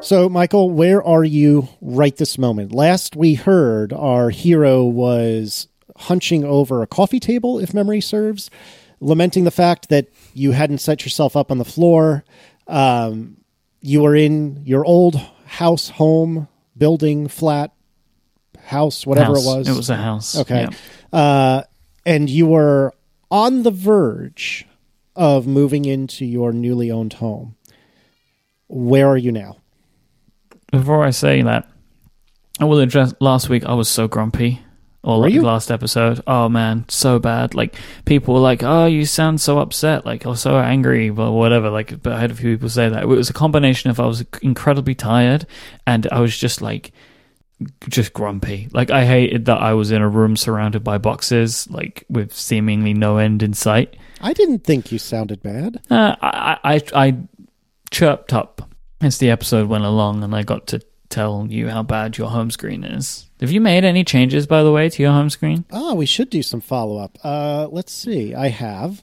So, Michael, where are you right this moment? Last we heard, our hero was hunching over a coffee table, if memory serves, lamenting the fact that you hadn't set yourself up on the floor. Um, you were in your old house, home, building, flat, house, whatever House. it was. It was a house. Okay. Yeah. Uh, and you were on the verge of moving into your newly owned home. Where are you now? Before I say that, I will address last week I was so grumpy. Or like last episode. Oh man, so bad. Like people were like, "Oh, you sound so upset, like or so angry, or whatever." Like, but I had a few people say that it was a combination of I was incredibly tired and I was just like, just grumpy. Like I hated that I was in a room surrounded by boxes, like with seemingly no end in sight. I didn't think you sounded bad. Uh, I, I I chirped up as the episode went along, and I got to tell you how bad your home screen is. Have you made any changes, by the way, to your home screen? Oh, we should do some follow up. Uh, let's see. I have.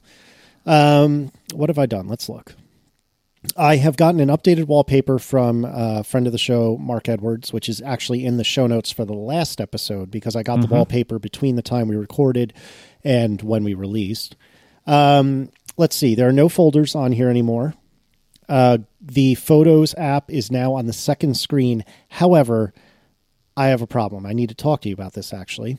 Um, what have I done? Let's look. I have gotten an updated wallpaper from a friend of the show, Mark Edwards, which is actually in the show notes for the last episode because I got the wallpaper between the time we recorded and when we released. Um, let's see. There are no folders on here anymore. Uh, the Photos app is now on the second screen. However, I have a problem. I need to talk to you about this actually.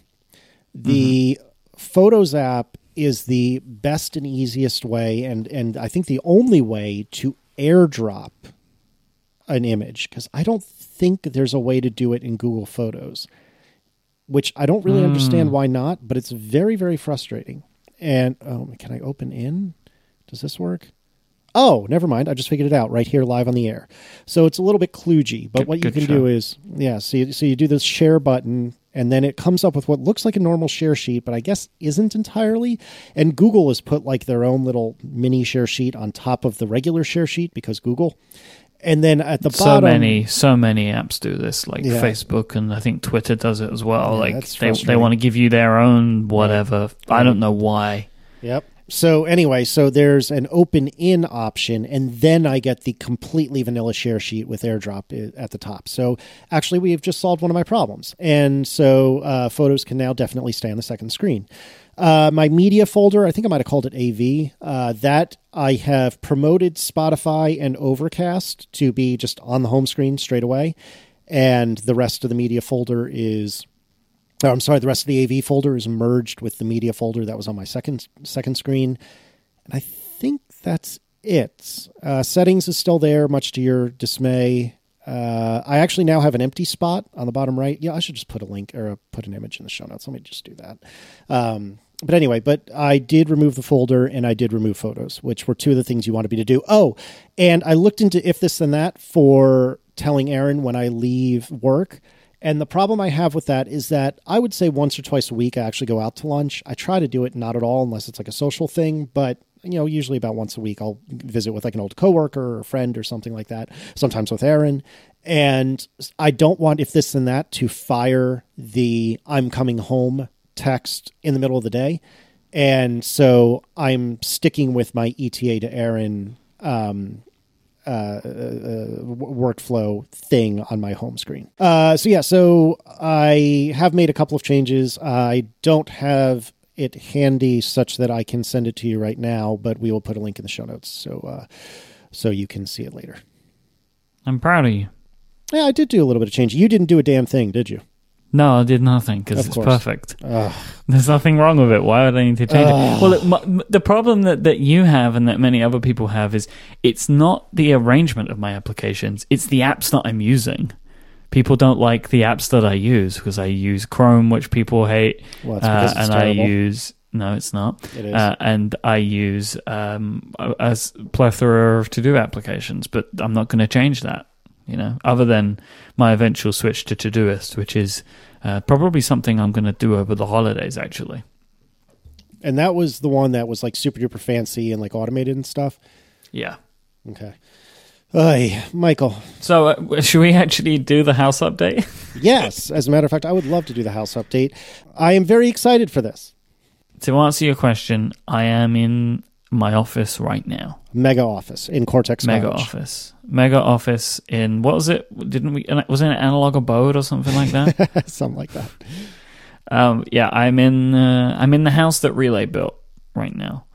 The mm-hmm. Photos app is the best and easiest way, and, and I think the only way to airdrop an image because I don't think there's a way to do it in Google Photos, which I don't really understand mm. why not, but it's very, very frustrating. And oh, can I open in? Does this work? Oh, never mind. I just figured it out right here live on the air. So it's a little bit kludgy, but Good- what you can show. do is, yeah, so you, so you do this share button and then it comes up with what looks like a normal share sheet, but I guess isn't entirely. And Google has put like their own little mini share sheet on top of the regular share sheet because Google. And then at the So bottom, so many, so many apps do this, like Yeah. Facebook and I think Twitter does it as well. Yeah, like they they want to give you their own whatever. I don't know why. Yep. So anyway, so there's an open in option, and then I get the completely vanilla share sheet with AirDrop at the top. So actually, we have just solved one of my problems, and so uh, photos can now definitely stay on the second screen. Uh, my media folder, I think I might have called it AV. Uh, that I have promoted Spotify and Overcast to be just on the home screen straight away, and the rest of the media folder is Oh, I'm sorry, the rest of the AV folder is merged with the media folder that was on my second second screen. And I think that's it. Uh, settings is still there, much to your dismay. Uh, I actually now have an empty spot on the bottom right. Yeah, I should just put a link or put an image in the show notes. Let me just do that. Um, but anyway, but I did remove the folder and I did remove photos, which were two of the things you wanted me to do. Oh, and I looked into if this and that for telling Aaron when I leave work. And the problem I have with that is that I would say once or twice a week I actually go out to lunch. I try to do it not at all unless it's like a social thing, but you know, usually about once a week I'll visit with like an old coworker or a friend or something like that. Sometimes with Aaron. And I don't want if this and that to fire the I'm coming home text in the middle of the day. And so I'm sticking with my ETA to Aaron um, uh, w- workflow thing on my home screen. Uh, so yeah, so I have made a couple of changes. I don't have it handy such that I can send it to you right now, but we will put a link in the show notes so uh, so you can see it later. I'm proud of you. Yeah, I did do a little bit of change. You didn't do a damn thing, did you? No, I did nothing because it's course. perfect. Ugh. There's nothing wrong with it. Why would I need to change Ugh. it? Well, it, m- the problem that, that you have and that many other people have is it's not the arrangement of my applications, it's the apps that I'm using. People don't like the apps that I use because I use Chrome, which people hate, Well, uh, and. I use no, it's not. It is. Uh, and I use um, a, a plethora of to-do applications, but I'm not going to change that. You know, other than my eventual switch to Todoist, which is uh, probably something I'm going to do over the holidays. Actually, and that was the one that was like super duper fancy and like automated and stuff. yeah. Okay. Hey, Michael. So, uh, should we actually do the house update? Yes, as a matter of fact, I would love to do the house update. I am very excited for this. to answer your question, I am in my office right now. Mega office in Cortex Mega Cottage. office. Mega office in what was it? Didn't we? Was it an analog abode or something like that? Something like that. um, yeah, I'm in. Uh, I'm in the house that Relay built right now.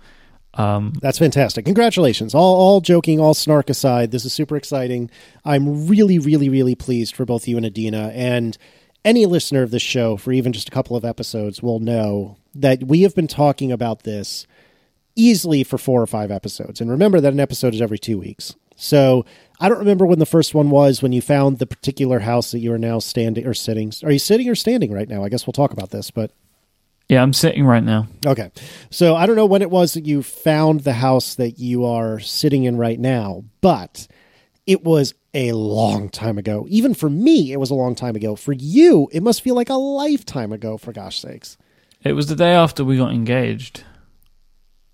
Um, That's fantastic. Congratulations. All, all joking, all snark aside, this is super exciting. I'm really, really, really pleased for both you and Adina. And any listener of this show for even just a couple of episodes will know that we have been talking about this easily for four or five episodes. And remember that an episode is every two weeks. So I don't remember when the first one was when you found the particular house that you are now standing or sitting. Are you sitting or standing right now? I guess we'll talk about this, but yeah, I'm sitting right now. Okay. So I don't know when it was that you found the house that you are sitting in right now, but it was a long time ago. Even for me, it was a long time ago. For you, it must feel like a lifetime ago, for gosh sakes. It was the day after we got engaged.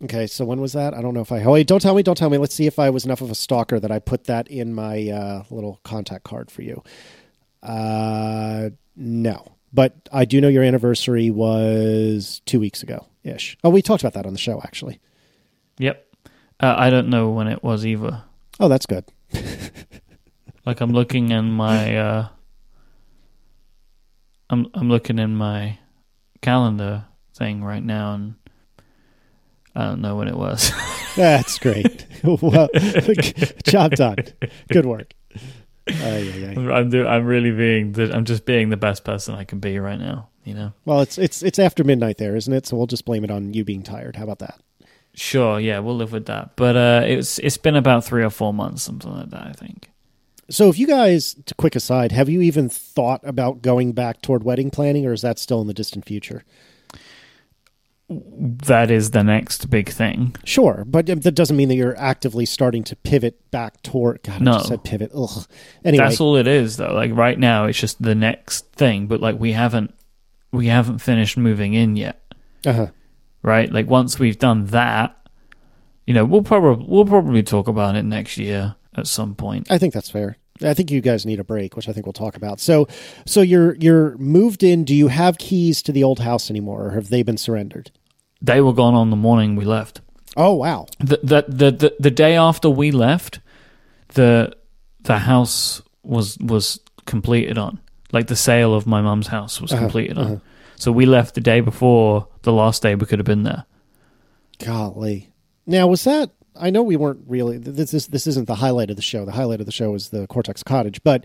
Okay, so when was that? I don't know if I. Oh, wait, don't tell me, don't tell me. Let's see if I was enough of a stalker that I put that in my uh, little contact card for you. Uh, no. But I do know your anniversary was two weeks ago ish. Oh, we talked about that on the show, actually. Yep. Uh, I don't know when it was either. Oh, that's good. Like I'm looking in my uh I'm I'm looking in my calendar thing right now and I don't know when it was. That's great. well, job done. Good work. Ay, ay, ay. I'm do, I'm really being the, I'm just being the best person I can be right now, you know. Well, it's it's it's after midnight there, isn't it? So we'll just blame it on you being tired. How about that? Sure, yeah, we'll live with that. But uh it's it's been about 3 or 4 months something like that, I think. So, if you guys, to quick aside, have you even thought about going back toward wedding planning, or is that still in the distant future? That is the next big thing. Sure, but that doesn't mean that you're actively starting to pivot back toward. God, I No. just said pivot. Ugh. Anyway, That's all it is though. Like right now it's just the next thing, but like we haven't we haven't finished moving in yet. uh-huh. right? Like once we've done that, you know, we'll probably we'll probably talk about it next year at some point. I think that's fair. I think you guys need a break, which I think we'll talk about. So, so you're you're moved in. Do you have keys to the old house anymore, or have they been surrendered? They were gone on the morning we left. Oh wow! The the the the, the day after we left, the the house was was completed on. Like the sale of my mum's house was Uh-huh, completed uh-huh. on. So we left the day before the last day we could have been there. Golly. Now, was that? I know we weren't really. This is this isn't the highlight of the show. The highlight of the show is the Cortex Cottage. But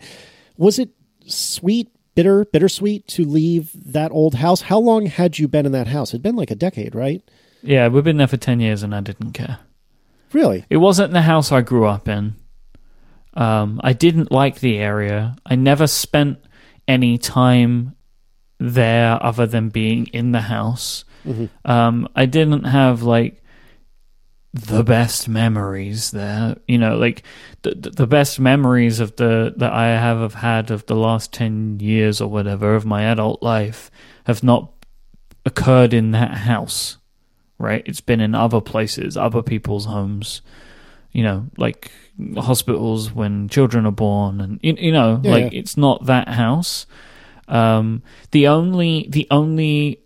was it sweet, bitter, bittersweet to leave that old house? How long had you been in that house? It'd been like a decade, right? Yeah, we've been there for ten years and I didn't care. Really? It wasn't the house I grew up in. Um, I didn't like the area. I never spent any time there other than being in the house. Um, I didn't have like the best memories there. You know, like the the best memories of the that I have of had of the last ten years or whatever of my adult life have not occurred in that house. Right? It's been in other places, other people's homes you know, like hospitals when children are born, and you, you know, Yeah, like yeah. it's not that house. Um, the only the only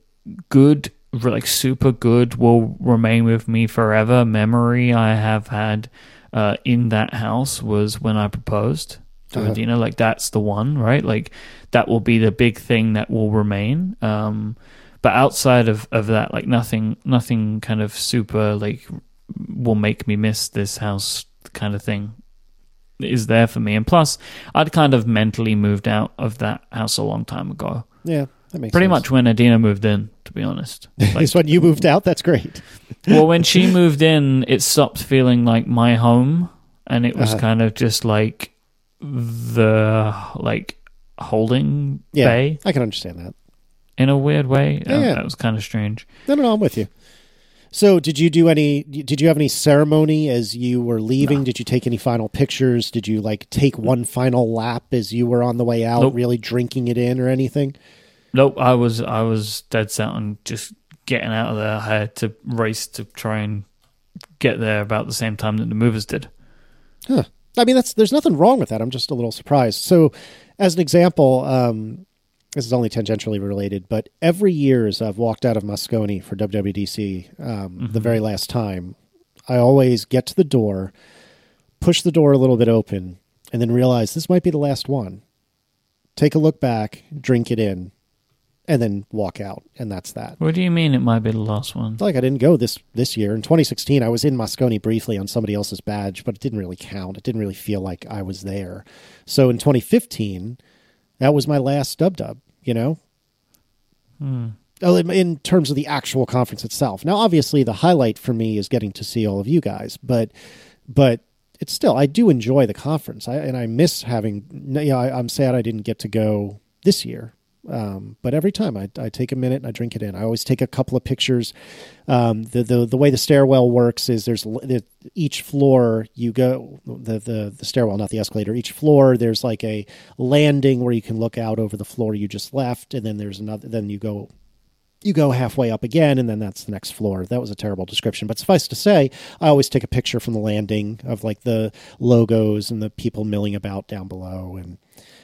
good, like super good, will remain with me forever. Memory I have had uh, in that house was when I proposed to Uh-huh. Adina. Like that's the one, right? Like that will be the big thing that will remain. Um, but outside of, of that, like nothing, nothing kind of super like will make me miss this house kind of thing is there for me. And plus, I'd kind of mentally moved out of that house a long time ago. Yeah, that makes Pretty sense. much when Adina moved in, to be honest. Like, Is when you moved out. That's great. well, when she moved in, it stopped feeling like my home, and it was Uh-huh. kind of just like the like holding Yeah, bay I can understand that. in a weird way. Yeah, Uh, yeah. That was kind of strange. No, no, no, I'm with you. So, did you do any? Did you have any ceremony as you were leaving? Did you take any final pictures? Did you like take one final lap as you were on the way out, Nope. really drinking it in or anything? Nope, I was I was dead set on just getting out of there. I had to race to try and get there about the same time that the movers did. Huh. I mean, that's there's nothing wrong with that. I'm just a little surprised. So, as an example, um, this is only tangentially related, but every year as I've walked out of Moscone for WWDC, um, the very last time, I always get to the door, push the door a little bit open, and then realize this might be the last one. Take a look back, drink it in, and then walk out, and that's that. What do you mean it might be the last one? Like I didn't go this this year. In 2016, I was in Moscone briefly on somebody else's badge, but it didn't really count. It didn't really feel like I was there. So in 2015, that was my last dub dub. You know, Hmm. Oh, in- in terms of the actual conference itself. Now, obviously, the highlight for me is getting to see all of you guys, but but it's still I do enjoy the conference, I, and I miss having. You know, I, I'm sad I didn't get to go this year. Um, but every time I, I take a minute and I drink it in, I always take a couple of pictures. Um, the, the the way the stairwell works is there's the, each floor you go the, the the stairwell, not the escalator. Each floor there's like a landing where you can look out over the floor you just left, and then there's another. Then you go you go halfway up again, and then that's the next floor. That was a terrible description, but suffice to say, I always take a picture from the landing of like the logos and the people milling about down below, and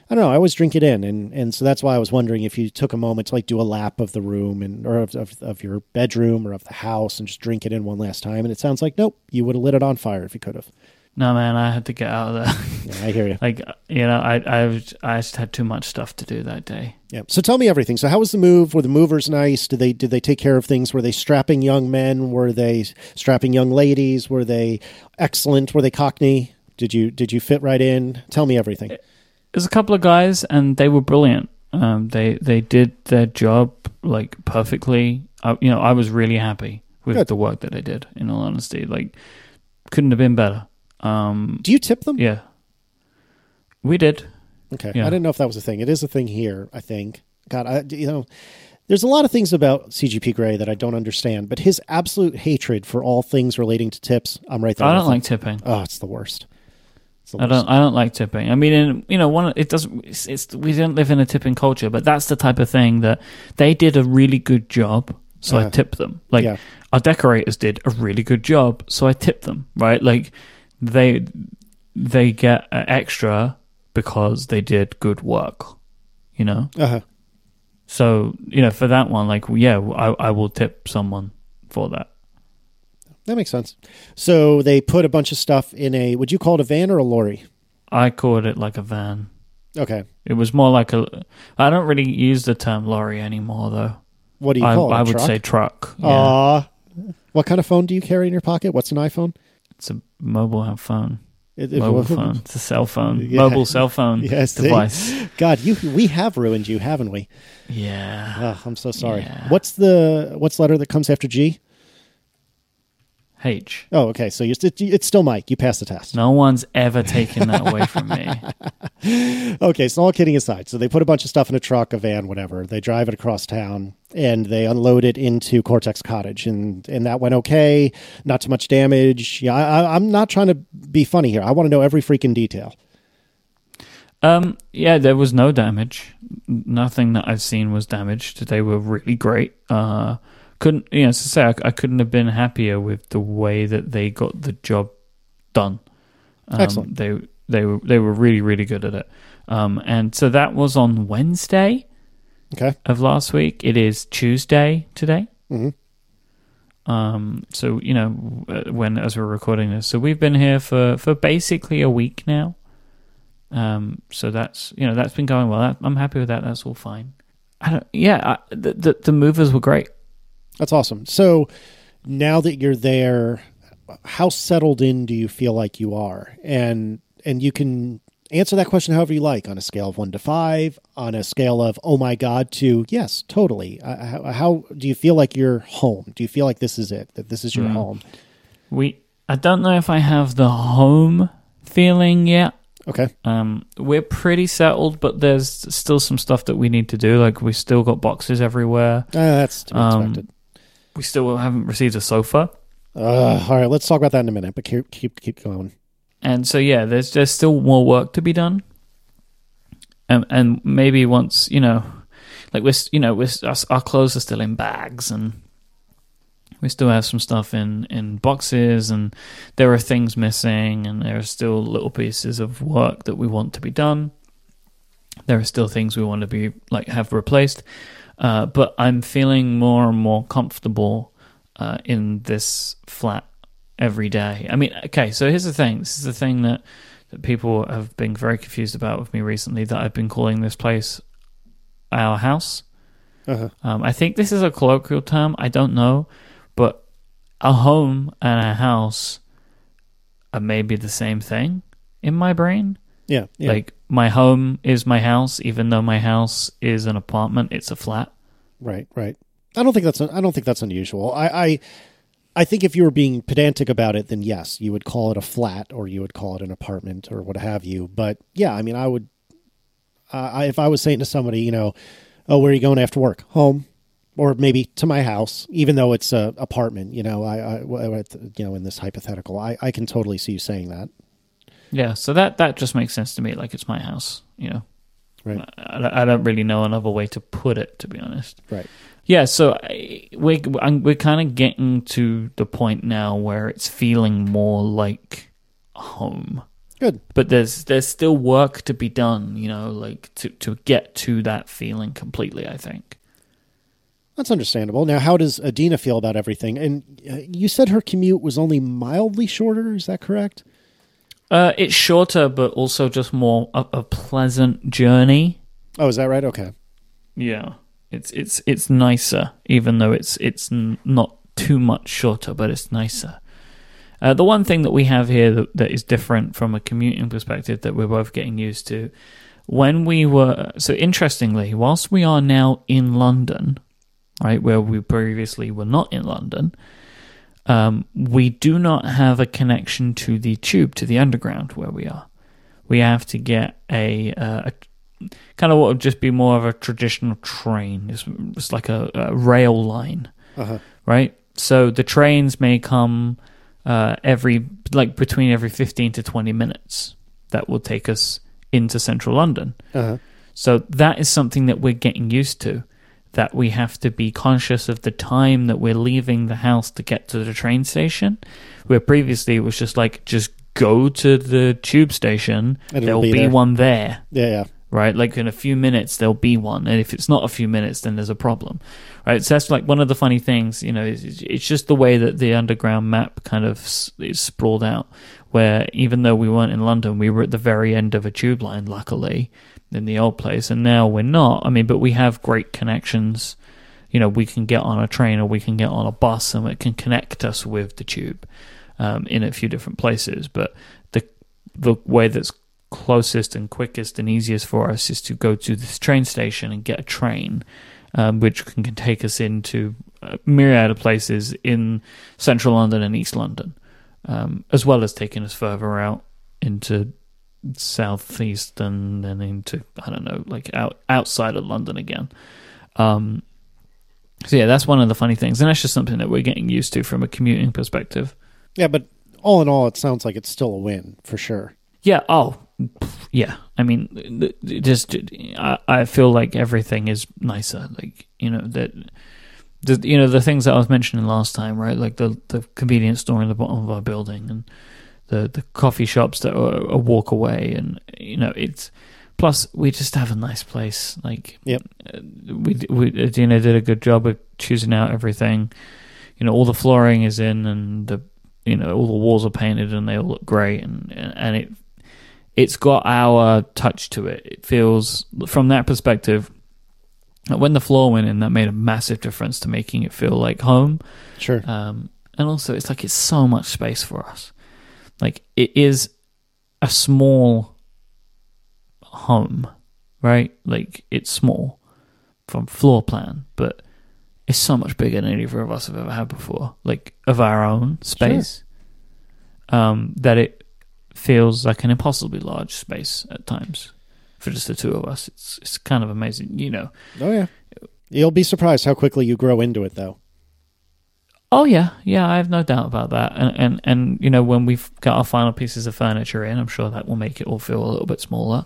I don't know. I always drink it in, and and so that's why I was wondering if you took a moment to like do a lap of the room and or of of, of your bedroom or of the house and just drink it in one last time. And it sounds like nope, you would have lit it on fire if you could have. No, man, I had to get out of there. Yeah, I hear you. like, you know, I I I just had too much stuff to do that day. Yeah. So tell me everything. So how was the move? Were the movers nice? Did they did they take care of things? Were they strapping young men? Were they strapping young ladies? Were they excellent? Were they cockney? Did you did you fit right in? Tell me everything. Uh, There's a couple of guys, and they were brilliant. Um, they they did their job like perfectly. I, you know, I was really happy with Good. the work that they did. In all honesty, like couldn't have been better. Um, Do you tip them? yeah, we did. Okay. Yeah. I didn't know if that was a thing. It is a thing here, I think. God, I, you know, there's a lot of things about CGP Grey that I don't understand, but his absolute hatred for all things relating to tips, I'm right there. I don't like tipping. Oh, it's the worst. I don't. I don't like tipping. I mean, in, you know, one. It doesn't. It's, it's. We don't live in a tipping culture, but that's the type of thing that they did a really good job. So I Uh-huh. tip them. Like Yeah. our decorators did a really good job. So I tip them. Right. Like they they get uh, extra because they did good work. You know. Uh-huh. So you know, for that one, like yeah, I I will tip someone for that. That makes sense. So they put a bunch of stuff in a. Would you call it a van or a lorry? I called it like a van. Okay. It was more like a. I don't really use the term lorry anymore, though. What do you I, call it? I would truck? say truck. Yeah. Aw. What kind of phone do you carry in your pocket? What's an iPhone? it's a mobile phone. It- it- Mobile phone. It's a cell phone. Yeah. Mobile cell phone Yes, device. God, you we have ruined you, haven't we? Yeah. Oh, I'm so sorry. Yeah. What's the what's letter that comes after G? H. Oh, okay. So it's still Myke. You passed the test. No one's ever taken that away from me. Okay, so all kidding aside, so they put a bunch of stuff in a truck, a van, whatever. They drive it across town and they unload it into Cortex Cottage, and and that went okay. Not too much damage. Yeah, I, I'm not trying to be funny here. I want to know every freaking detail. Um, yeah, there was no damage. Nothing that I've seen was damaged. They were really great. Uh, couldn't you know? To say I, I couldn't have been happier with the way that they got the job done. Um, Excellent. They they were they were really really good at it. Um, and so that was on Wednesday Okay. of last week. It is Tuesday today. hmm Um, so you know uh, when as we're recording this, so we've been here for for basically a week now. Um, so that's you know that's been going well. I'm happy with that. That's all fine. I don't, yeah, I, the, the the movers were great. That's awesome. So now that you're there, how settled in do you feel like you are? And and you can answer that question however you like on a scale of one to five, on a scale of oh my god to yes, totally. Uh, how, how do you feel like you're home? Do you feel like this is it? That this is your Mm. home? We I don't know if I have the home feeling yet. Okay. Um, we're pretty settled, but there's still some stuff that we need to do. Like we still got boxes everywhere. Uh, that's to be Um, expected. We still haven't received a sofa. Uh, all right, let's talk about that in a minute. But keep keep keep going. and so yeah, there's there's still more work to be done, and and maybe once you know, like we're you know we're our, our clothes are still in bags, and we still have some stuff in in boxes, and there are things missing, and there are still little pieces of work that we want to be done. There are still things we want to be like have replaced, uh, but I'm feeling more and more comfortable uh, in this flat every day. I mean, okay, so here's the thing. This is the thing that that people have been very confused about with me recently. That I've been calling this place our house. Uh-huh. Um, I think this is a colloquial term. I don't know, but a home and a house are maybe the same thing in my brain. Yeah, yeah. Like my home is my house, even though my house is an apartment. It's a flat. Right, right. I don't think that's I don't think that's unusual. I, I I think if you were being pedantic about it, then yes, you would call it a flat or you would call it an apartment or what have you. But yeah, I mean, I would. I, if I was saying to somebody, you know, oh, where are you going after work? Home, or maybe to my house, even though it's a apartment. You know, I, I you know, in this hypothetical, I, I can totally see you saying that. Yeah, so that that just makes sense to me. Like it's my house, you know. Right. I, I don't really know another way to put it, to be honest. Right. Yeah, so I, we're I'm- we're kind of getting to the point now where it's feeling more like home. Good. But there's there's still work to be done, you know, like to to get to that feeling completely. I think. That's understandable. Now, how does Adina feel about everything? And uh, you said her commute was only mildly shorter. Is that correct? Uh, it's shorter, but also just more a, a pleasant journey. Oh, is that right? Okay. Yeah, it's it's it's nicer, even though it's it's n- not too much shorter, but it's nicer. Uh, the one thing that we have here that, that is different from a commuting perspective that we're both getting used to, when we were so interestingly, whilst we are now in London, right where we previously were not in London, um, we do not have a connection to the tube to the underground where we are. We have to get a, uh, a kind of what would just be more of a traditional train. It's, it's like a, a rail line, Uh-huh. right? So the trains may come uh, every like between every fifteen to twenty minutes. That will take us into central London. Uh-huh. So that is something that we're getting used to. That we have to be conscious of the time that we're leaving the house to get to the train station. Where previously it was just like just go to the tube station. It'll There'll be be, there. one there Yeah, yeah. right? Like in a few minutes there'll be one, and if it's not a few minutes, then there's a problem, right? So that's like one of the funny things, you know. It's, it's just the way that the underground map kind of is sprawled out. Where even though we weren't in London, we were at the very end of a tube line, luckily, in the old place, and now we're not. I mean, but we have great connections. You know, we can get on a train or we can get on a bus, and it can connect us with the tube um, in a few different places. But the the way that's closest and quickest and easiest for us is to go to this train station and get a train, um, which can, can take us into a myriad of places in central London and East London, um, as well as taking us further out into southeast and then into I don't know, like out outside of London again. Um, so yeah, that's one of the funny things, and that's just something that we're getting used to from a commuting perspective. Yeah, but all in all, it sounds like it's still a win for sure. Yeah. Oh, yeah. I mean, just I, I feel like everything is nicer. Like you know that, the, you know the things that I was mentioning last time, right? Like the the convenience store in the bottom of our building, and the the coffee shops that are a walk away, and you know it's. Plus, we just have a nice place. Like, Yep. uh, we we Adina did a good job of choosing out everything. You know, all the flooring is in, and the you know all the walls are painted, and they all look great, and and it it's got our touch to it. It feels from that perspective. When the floor went in, that made a massive difference to making it feel like home. Sure. Um, and also, it's like it's so much space for us. Like it is a small home, right? Like it's small from floor plan, but it's so much bigger than either of us have ever had before. Like of our own space, um, that it feels like an impossibly large space at times for just the two of us. It's it's kind of amazing, you know. Oh yeah. You'll be surprised how quickly you grow into it, though. Oh yeah, yeah, I have no doubt about that. And and and you know, when we've got our final pieces of furniture in, I'm sure that will make it all feel a little bit smaller.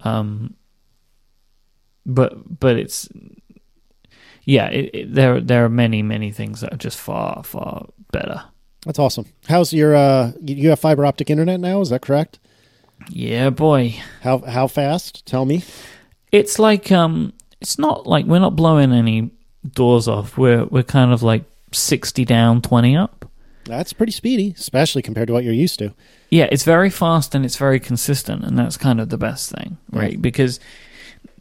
Um, but but it's yeah, it, it, there there are many many things that are just far far better. That's awesome. How's your? uh You you have fiber optic internet now? Is that correct? Yeah, boy, How how fast? Tell me. it's like um, it's not like we're not blowing any doors off. We're we're kind of like sixty down, twenty up. That's pretty speedy, especially compared to what you're used to. Yeah, it's very fast and it's very consistent, and that's kind of the best thing, right? Because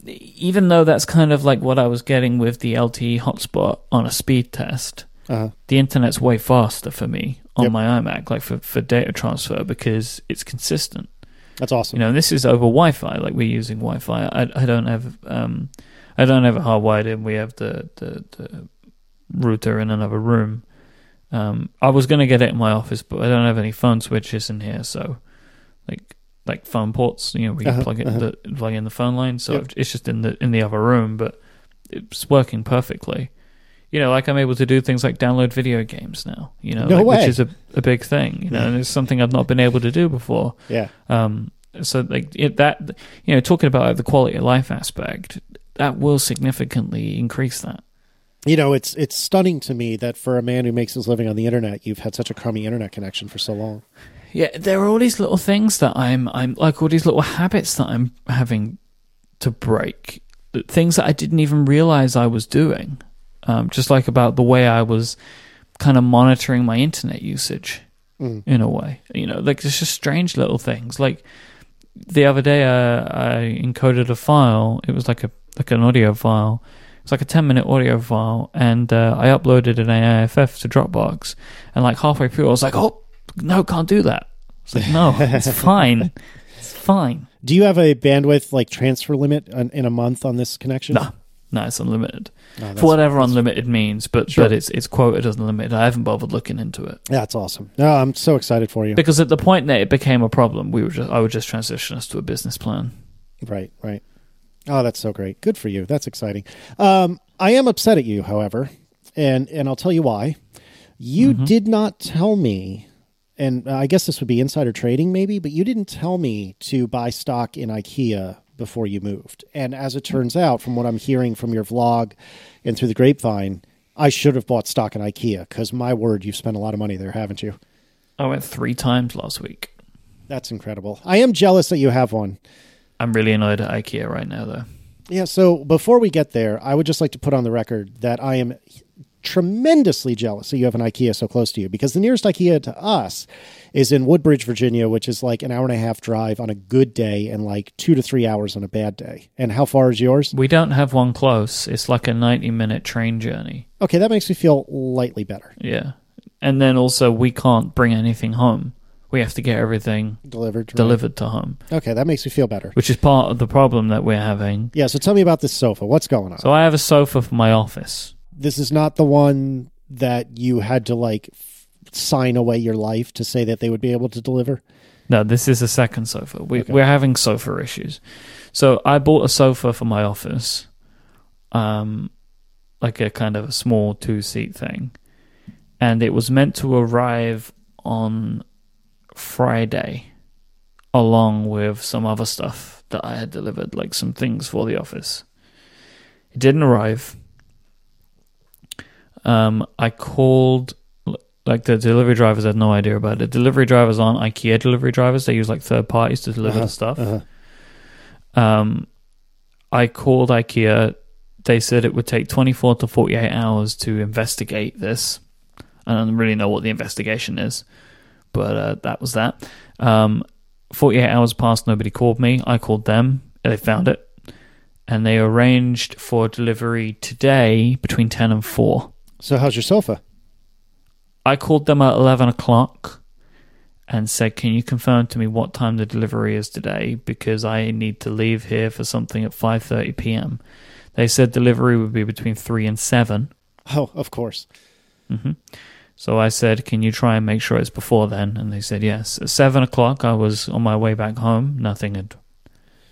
even though that's kind of like what I was getting with the LTE hotspot on a speed test, Uh, the internet's way faster for me on Yep. my iMac, like for, for data transfer, because it's consistent. that's awesome. You know, this is over Wi-Fi. Like we're using Wi-Fi. I, I don't have um, I don't have it hardwired in. We have the, the, the router in another room. Um, I was gonna get it in my office, but I don't have any phone switches in here. So, like like phone ports, you know, we Uh-huh, plug it uh-huh. the, plug in the phone line. So Yep. it's just in the in the other room, but it's working perfectly. You know, like I'm able to do things like download video games now. You know, No like, which is a, a big thing. You know, and it's something I've not been able to do before. yeah. Um, so like it, that, you know, talking about like, the quality of life aspect, that will significantly increase that. You know, it's it's stunning to me that for a man who makes his living on the internet, you've had such a crummy internet connection for so long. Yeah, there are all these little things that I'm, I'm like all these little habits that I'm having to break, things that I didn't even realize I was doing. Um, just like about the way I was kind of monitoring my internet usage. Mm. in a way. You know, like it's just strange little things. Like the other day, uh, I encoded a file. It was like a like an audio file. It's like a ten minute audio file, and uh, I uploaded an AIFF to Dropbox. And like halfway through, I was like, "Oh no, can't do that." It's like, "No, it's fine. It's fine." Do you have a bandwidth like transfer limit on, in a month on this connection? No, no, it's unlimited Oh, that's- for whatever unlimited means. But Sure. but it's it's quoted as unlimited. I haven't bothered looking into it. Yeah, that's awesome. No, I'm so excited for you. Because at the point that it became a problem, we were just I would just transition us to a business plan. Right, right. Oh, that's so great. Good for you. That's exciting. Um, I am upset at you, however, and and I'll tell you why. You Mhm. did not tell me, and I guess this would be insider trading, maybe, but you didn't tell me to buy stock in IKEA before you moved. And as it turns out, from what I'm hearing from your vlog and through the grapevine, I should have bought stock in IKEA because my word, you've spent a lot of money there, haven't you? I went three times last week. That's incredible. I am jealous that you have one. I'm really annoyed at IKEA right now, though. Yeah, so before we get there, I would just like to put on the record that I am tremendously jealous that you have an IKEA so close to you because the nearest IKEA to us is in Woodbridge, Virginia, which is like an hour and a half drive on a good day and like two to three hours on a bad day. And how far is yours? We don't have one close. It's like a 90 minute train journey. Okay, that makes me feel lightly better. Yeah. And then also, we can't bring anything home. We have to get everything Delivered. delivered to home, Okay, that makes me feel better. which is part of the problem that we're having. Yeah, so tell me about this sofa. What's going on? So I have a sofa for my office. this is not the one that you had to like f- sign away your life to say that they would be able to deliver. No, this is a second sofa. We, Okay. We're having sofa issues. So I bought a sofa for my office, um, like a kind of a small two seat thing, and it was meant to arrive on Friday, along with some other stuff that I had delivered, like some things for the office. It didn't arrive. Um, I called like the delivery drivers had no idea about it. Delivery drivers aren't IKEA delivery drivers; they use like third parties to deliver Uh-huh, the stuff. Uh-huh. Um, I called IKEA. They said it would take 24 to 48 hours to investigate this. I don't really know what the investigation is, but uh, that was that. Um, 48 hours passed, nobody called me. I called them, they found it, and they arranged for delivery today between 10 and 4. So how's your sofa? I called them at 11 o'clock and said, Can you confirm to me what time the delivery is today? Because I need to leave here for something at 5.30 p.m. They said delivery would be between 3 and 7. Oh, of course. hmm So I said, Can you try and make sure it's before then? And they said yes. At 7 o'clock, I was on my way back home. Nothing had.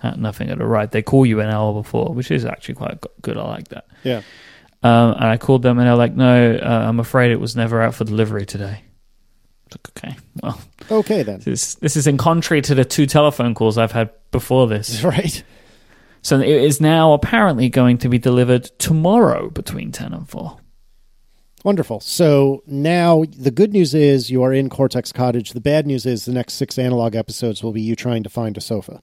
uh, Nothing had arrived. They call you an hour before, which is actually quite good. I like that. Yeah. Um, and I called them and they're like, no, uh, I'm afraid it was never out for delivery today. Like, okay, well, Okay then. this, this is in contrary to the two telephone calls I've had before this. Right. So it is now apparently going to be delivered tomorrow between 10 and 4. Wonderful. So now the good news is you are in Cortex Cottage. The bad news is the next six analog episodes will be you trying to find a sofa.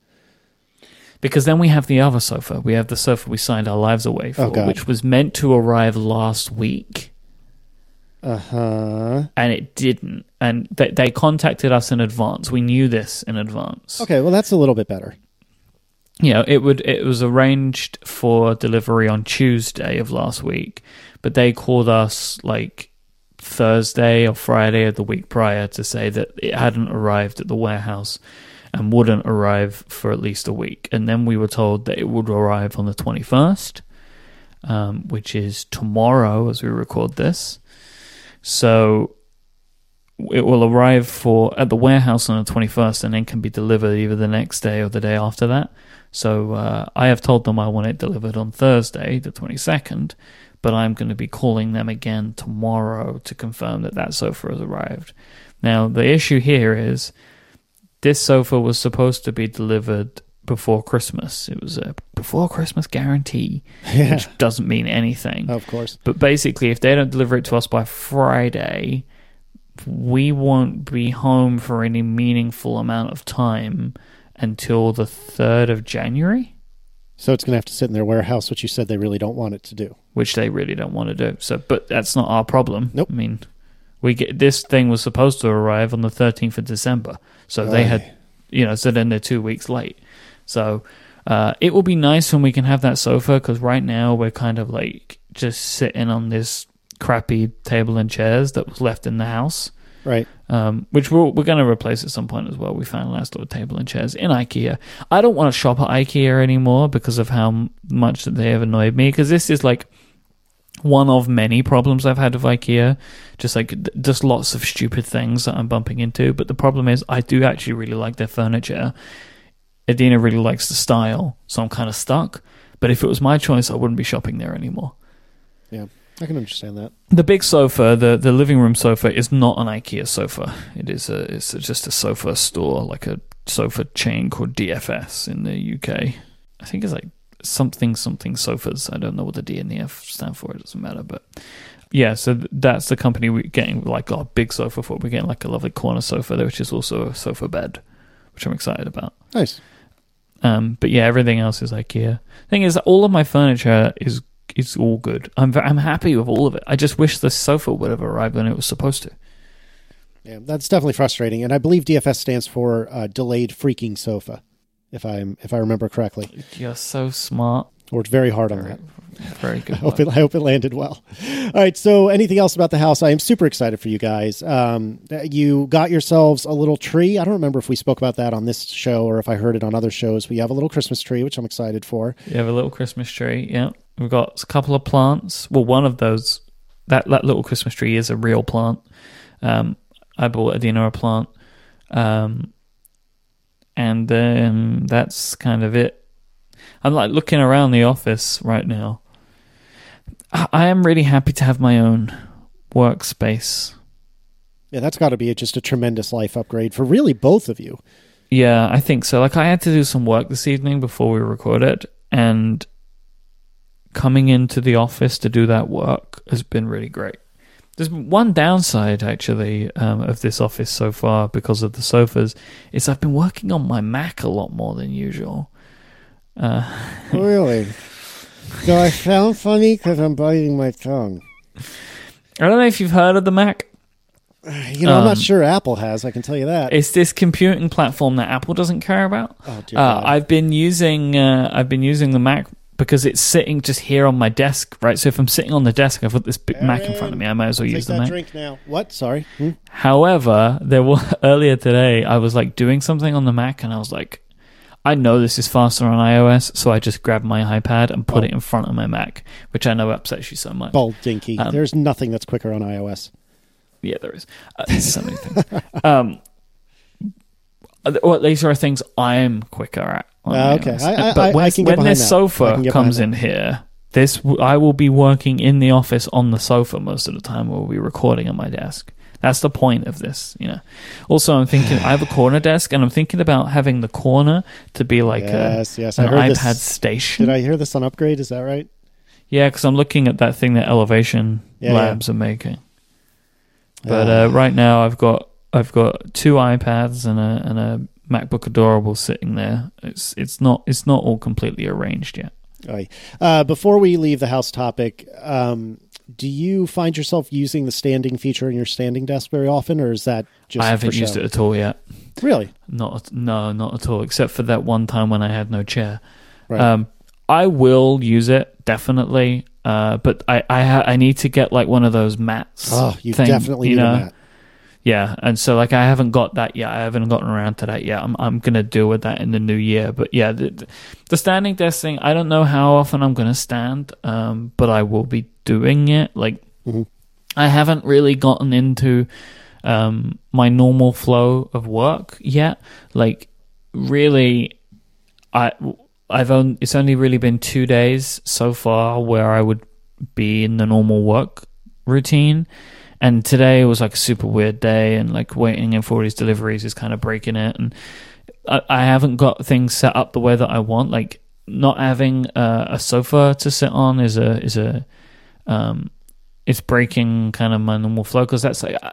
Because then we have the other sofa. We have the sofa we signed our lives away for, Oh, which was meant to arrive last week. Uh huh. and it didn't. And they, they contacted us in advance. We knew this in advance. Okay, well that's a little bit better. you know, it would it was arranged for delivery on Tuesday of last week, but they called us like Thursday or Friday of the week prior to say that it hadn't arrived at the warehouse and wouldn't arrive for at least a week. And then we were told that it would arrive on the 21st, um, which is tomorrow as we record this. So it will arrive for at the warehouse on the 21st and then can be delivered either the next day or the day after that. So uh, I have told them I want it delivered on Thursday, the 22nd, but I'm going to be calling them again tomorrow to confirm that that sofa has arrived. Now, the issue here is this sofa was supposed to be delivered before Christmas. It was a before Christmas guarantee, Yeah, which doesn't mean anything. of course. But basically, if they don't deliver it to us by Friday, we won't be home for any meaningful amount of time until the 3rd of January, So it's going to have to sit in their warehouse, which you said they really don't want it to do. which they really don't want to do. So, but that's not our problem. Nope. I mean, we get this thing was supposed to arrive on the 13th of December. So they had, you know, so then they're two weeks late. So uh, it will be nice when we can have that sofa because right now we're kind of like just sitting on this crappy table and chairs that was left in the house. right. Um, which we're, we're going to replace at some point as well. We found a nice little table and chairs in IKEA. I don't want to shop at IKEA anymore because of how much that they have annoyed me. Because this is like one of many problems I've had with IKEA. Just like just lots of stupid things that I'm bumping into. But the problem is, I do actually really like their furniture. Adina really likes the style, so I'm kind of stuck. But if it was my choice, I wouldn't be shopping there anymore. Yeah, I can understand that. The big sofa, the the living room sofa, is not an IKEA sofa. It is a it's just a sofa store, like a sofa chain called DFS in the UK. I think it's like something something sofas. I don't know what the D and the F stand for. It doesn't matter, but yeah. So that's the company we're getting like our big sofa for. We're getting like a lovely corner sofa, there, which is also a sofa bed, which I'm excited about. Nice. Um, but yeah, everything else is IKEA. Thing is, all of my furniture is is all good. I'm I'm happy with all of it. I just wish the sofa would have arrived when it was supposed to. Yeah, that's definitely frustrating. And I believe DFS stands for uh, delayed freaking sofa, if I'm if I remember correctly. You're so smart. Worked very hard on that. Very good. I hope, it, I hope it landed well. All right. So, anything else about the house? I am super excited for you guys. Um, you got yourselves a little tree. I don't remember if we spoke about that on this show or if I heard it on other shows. We have a little Christmas tree, which I'm excited for. You have a little Christmas tree. Yeah, we've got a couple of plants. Well, one of those that that little Christmas tree is a real plant. Um, I bought a a plant, um, and then that's kind of it. I'm like looking around the office right now. I I am really happy to have my own workspace. Yeah, that's got to be just a tremendous life upgrade for really both of you. Yeah, I think so. Like I had to do some work this evening before we recorded, and coming into the office to do that work has been really great. There's one downside actually um, of this office so far because of the sofas is I've been working on my Mac a lot more than usual. Uh, really? Do I sound funny because I'm biting my tongue? I don't know if you've heard of the Mac. You know, I'm not Um, sure Apple has. I can tell you that. It's this computing platform that Apple doesn't care about. oh dear Uh. I've been using uh, I've been using the Mac because it's sitting just here on my desk, right? So if I'm sitting on the desk, I've got this big Mac in front of me. I might as well use the Mac. drink now. What? Sorry. Hmm? However, there were earlier today I was like doing something on the Mac, and I was like, I know this is faster on iOS, so I just grabbed my iPad and put Oh. it in front of my Mac, which I know upsets you so much. Bald dinky. Um, There's nothing that's quicker on iOS. Yeah, there is. Uh, there's so many things. Um, well, these are things I'm quicker at. Ah, okay. I- I- but when, I can get when this that. Sofa comes in here, this I will be working in the office on the sofa most of the time. We'll be recording at my desk. That's the point of this, you know. Also, I'm thinking I have a corner desk, and I'm thinking about having the corner to be like yes, a, yes. an iPad this. station. Did I hear this on Upgrade? Is that right? Yeah, because I'm looking at that thing that Elevation Yeah, Labs are making. But Ah. uh, right now, I've got I've got two iPads and a and a MacBook Adorable sitting there. It's it's not it's not all completely arranged yet. Aye. Uh, before we leave the house topic, um, Do you find yourself using the standing feature in your standing desk very often, or is that just I haven't used show? it at all yet. Really? Not no, not at all. Except for that one time when I had no chair. Right. Um, I will use it definitely, uh, but I I, ha- I need to get like one of those mats. oh, you thing, definitely you need know? a mat. Yeah, and so like I haven't got that yet. I haven't gotten around to that yet. I'm I'm gonna deal with that in the new year. But yeah, the, the standing desk thing. I don't know how often I'm gonna stand, um, but I will be doing it. Like Mhm. I haven't really gotten into um my normal flow of work yet. Like really, I I've only it's only really been two days so far where I would be in the normal work routine. And today was like a super weird day, and like waiting in for all these deliveries is kind of breaking it. And I, I haven't got things set up the way that I want. Like not having uh, a sofa to sit on is a is a um, it's breaking kind of my normal flow because that's like I,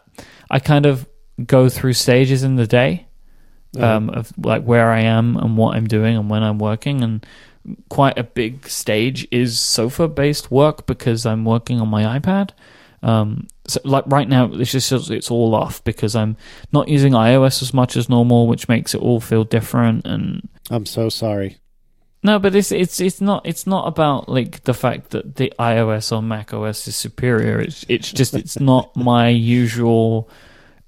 I kind of go through stages in the day um, of like where I am and what I'm doing and when I'm working. And quite a big stage is sofa based work because I'm working on my iPad. Um, so like right now, it's just it's all off because I'm not using iOS as much as normal, which makes it all feel different. And I'm so sorry. no, but it's it's it's not it's not about like the fact that the iOS or Mac OS is superior. It's it's just it's not my usual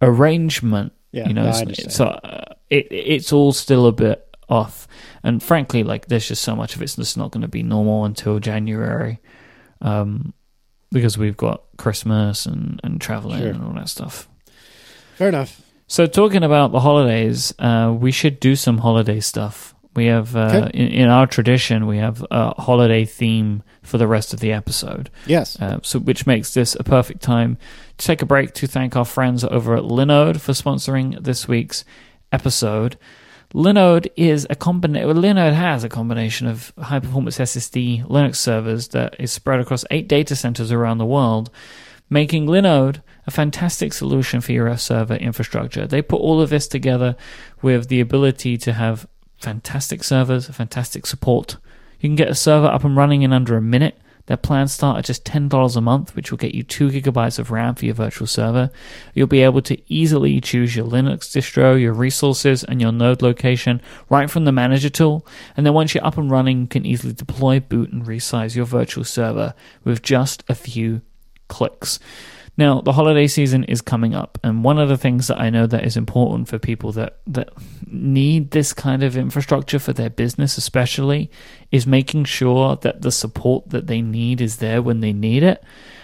arrangement Yeah, you know no, I it's- understand. so uh, it it's all still a bit off and frankly like there's just so much of it's just not going to be normal until january um because we've got christmas and and traveling Sure. and all that stuff Fair enough. so talking about the holidays uh we should do some holiday stuff we have uh, Okay. in, in our tradition we have a holiday theme for the rest of the episode Yes. uh, so which makes this a perfect time to take a break to thank our friends over at Linode for sponsoring this week's episode. Linode is a combination. Linode has a combination of high performance SSD Linux servers that is spread across eight data centers around the world, making Linode a fantastic solution for your server infrastructure. They put all of this together with the ability to have fantastic servers, fantastic support. You can get a server up and running in under a minute. Their plans start at just $10 a month, which will get you 2 gigabytes of RAM for your virtual server. You'll be able to easily choose your Linux distro, your resources, and your node location right from the manager tool. And then once you're up and running, you can easily deploy, boot, and resize your virtual server with just a few clicks. Now, the holiday season is coming up, and one of the things that I know that is important for people that, that need this kind of infrastructure for their business, especially, is making sure that the support that they need is there when they need it.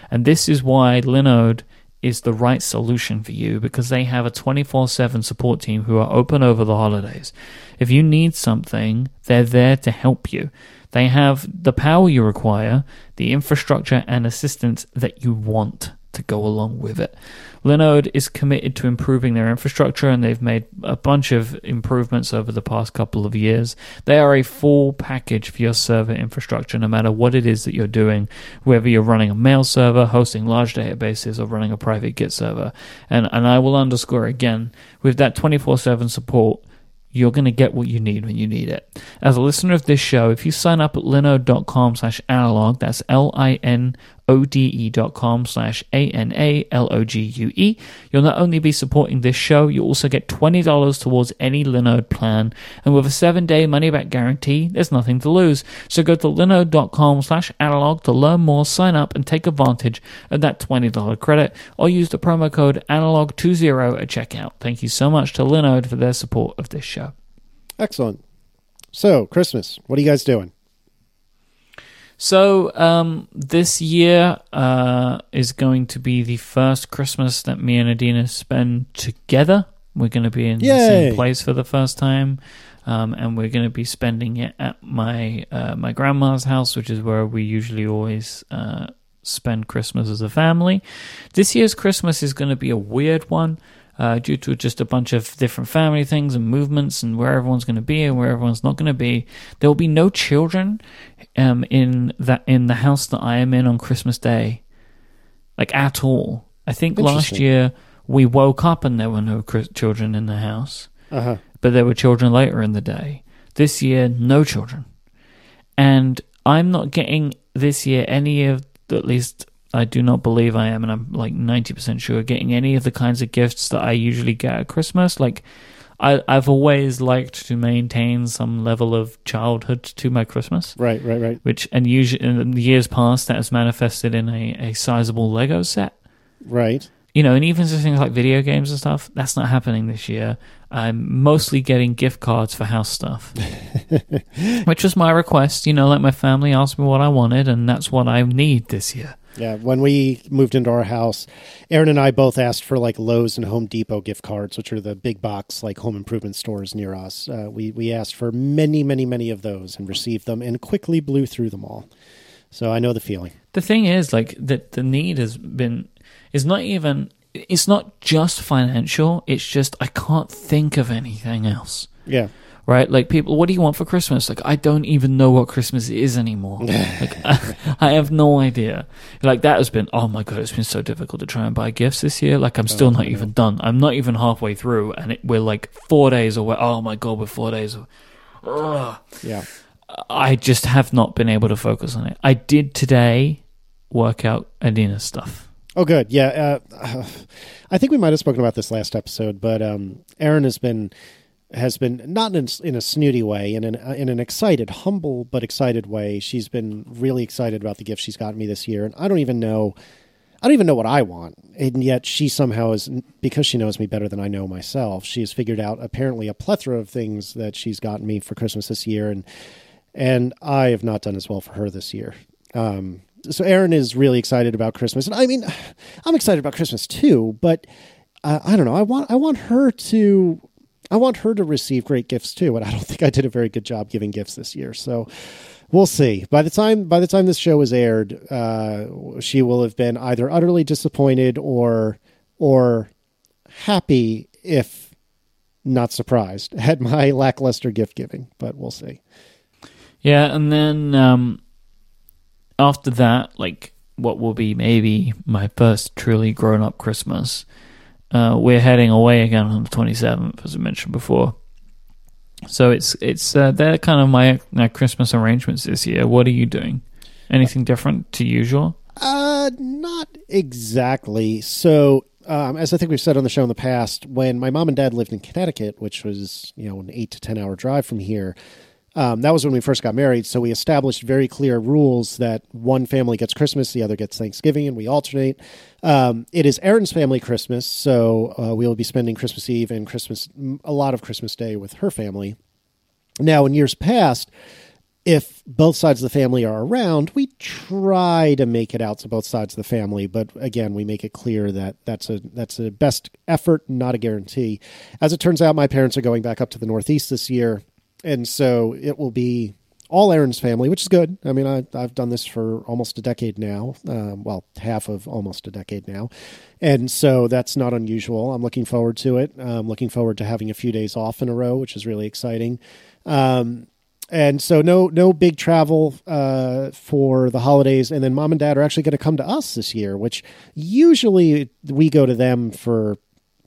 And this is why Linode is the right solution for you because they have a 24 7 support team who are open over the holidays. If you need something, they're there to help you. They have the power you require, the infrastructure and assistance that you want to go along with it. Linode is committed to improving their infrastructure and they've made a bunch of improvements over the past couple of years. They are a full package for your server infrastructure, no matter what it is that you're doing, whether you're running a mail server, hosting large databases, or running a private Git server. And, and I will underscore again, with that 24 7 support, you're going to get what you need when you need it. As a listener of this show, if you sign up at linode.com slash analog, that's L-I-N-O-D-E dot com slash A-N-A-L-O-G-U-E, you'll not only be supporting this show, you'll also get $20 towards any Linode plan. And with a seven-day money-back guarantee, there's nothing to lose. So go to linode.com slash analog to learn more, sign up, and take advantage of that $20 credit, or use the promo code analog20 at checkout. Thank you so much to Linode for their support of this show. Excellent. So, Christmas, what are you guys doing? So um, this year uh, is going to be the first Christmas that me and Adina spend together. We're going to be in the same place for the first time, um, and we're going to be spending it at my uh, my grandma's house, which is where we usually always uh, spend Christmas as a family. This year's Christmas is going to be a weird one. Uh, due to just a bunch of different family things and movements and where everyone's going to be and where everyone's not going to be, there will be no children um, in that in the house that I am in on Christmas Day, like at all. I think last year we woke up and there were no children in the house, Uh huh. but there were children later in the day. This year, no children, and I'm not getting this year any of at least I do not believe I am, and I'm like 90% sure, getting any of the kinds of gifts that I usually get at Christmas. Like, I, I've always liked to maintain some level of childhood to my Christmas. Right, right, right. Which, and usually in the years past, that has manifested in a, a sizable Lego set. Right. You know, and even just things like video games and stuff, that's not happening this year. I'm mostly getting gift cards for house stuff, which was my request. You know, like my family asked me what I wanted, and that's what I need this year. Yeah, when we moved into our house, Erin and I both asked for like Lowe's and Home Depot gift cards, which are the big box like home improvement stores near us. Uh, we we asked for many, many, many of those and received them, and quickly blew through them all. So I know the feeling. The thing is, like that, the need has been is not even. It's not just financial. It's just I can't think of anything else. Yeah. Right? Like people, what do you want for Christmas? Like I don't even know what Christmas is anymore. like I, I have no idea. Like that has been oh my god, it's been so difficult to try and buy gifts this year. Like I'm still Oh, not know. even done. I'm not even halfway through, and it, we're like four days away. Oh my god, we're four days. away. Ugh. Yeah. I just have not been able to focus on it. I did today work out Adina's stuff. Oh, good. Yeah. Uh, I think we might have spoken about this last episode, but um, Erin has been has been not in, in a snooty way, in an in an excited, humble but excited way. She's been really excited about the gift she's gotten me this year, and I don't even know. I don't even know what I want, and yet she somehow is because she knows me better than I know myself. She has figured out apparently a plethora of things that she's gotten me for Christmas this year, and and I have not done as well for her this year. Um, so Erin is really excited about Christmas, and I mean, I'm excited about Christmas too. But uh, I don't know. I want I want her to I want her to receive great gifts too, and I don't think I did a very good job giving gifts this year. So we'll see. By the time by the time this show is aired, uh, she will have been either utterly disappointed or or happy, if not surprised, at my lackluster gift giving. But we'll see. Yeah, and then um, after that, like what will be maybe my first truly grown up Christmas, uh, we're heading away again on the twenty seventh, as I mentioned before. So it's it's uh, they're kind of my, my Christmas arrangements this year. What are you doing? Anything different to usual? Uh, not exactly. So, um, as I think we've said on the show in the past, when my mom and dad lived in Connecticut, which was you know an eight to ten hour drive from here, um, that was when we first got married. So we established very clear rules that one family gets Christmas, the other gets Thanksgiving, and we alternate. Um, it is Erin's family Christmas, so uh, we will be spending Christmas Eve and Christmas a lot of Christmas Day with her family. Now, in years past, if both sides of the family are around, we try to make it out to both sides of the family. But again, we make it clear that that's a that's a best effort, not a guarantee. As it turns out, my parents are going back up to the Northeast this year, and so it will be all Erin's family, which is good. I mean, I, I've done this for almost a decade now. Um, well, half of almost a decade now. And so that's not unusual. I'm looking forward to it. I'm looking forward to having a few days off in a row, which is really exciting. Um, and so no no big travel uh, for the holidays and then mom and dad are actually going to come to us this year which usually we go to them for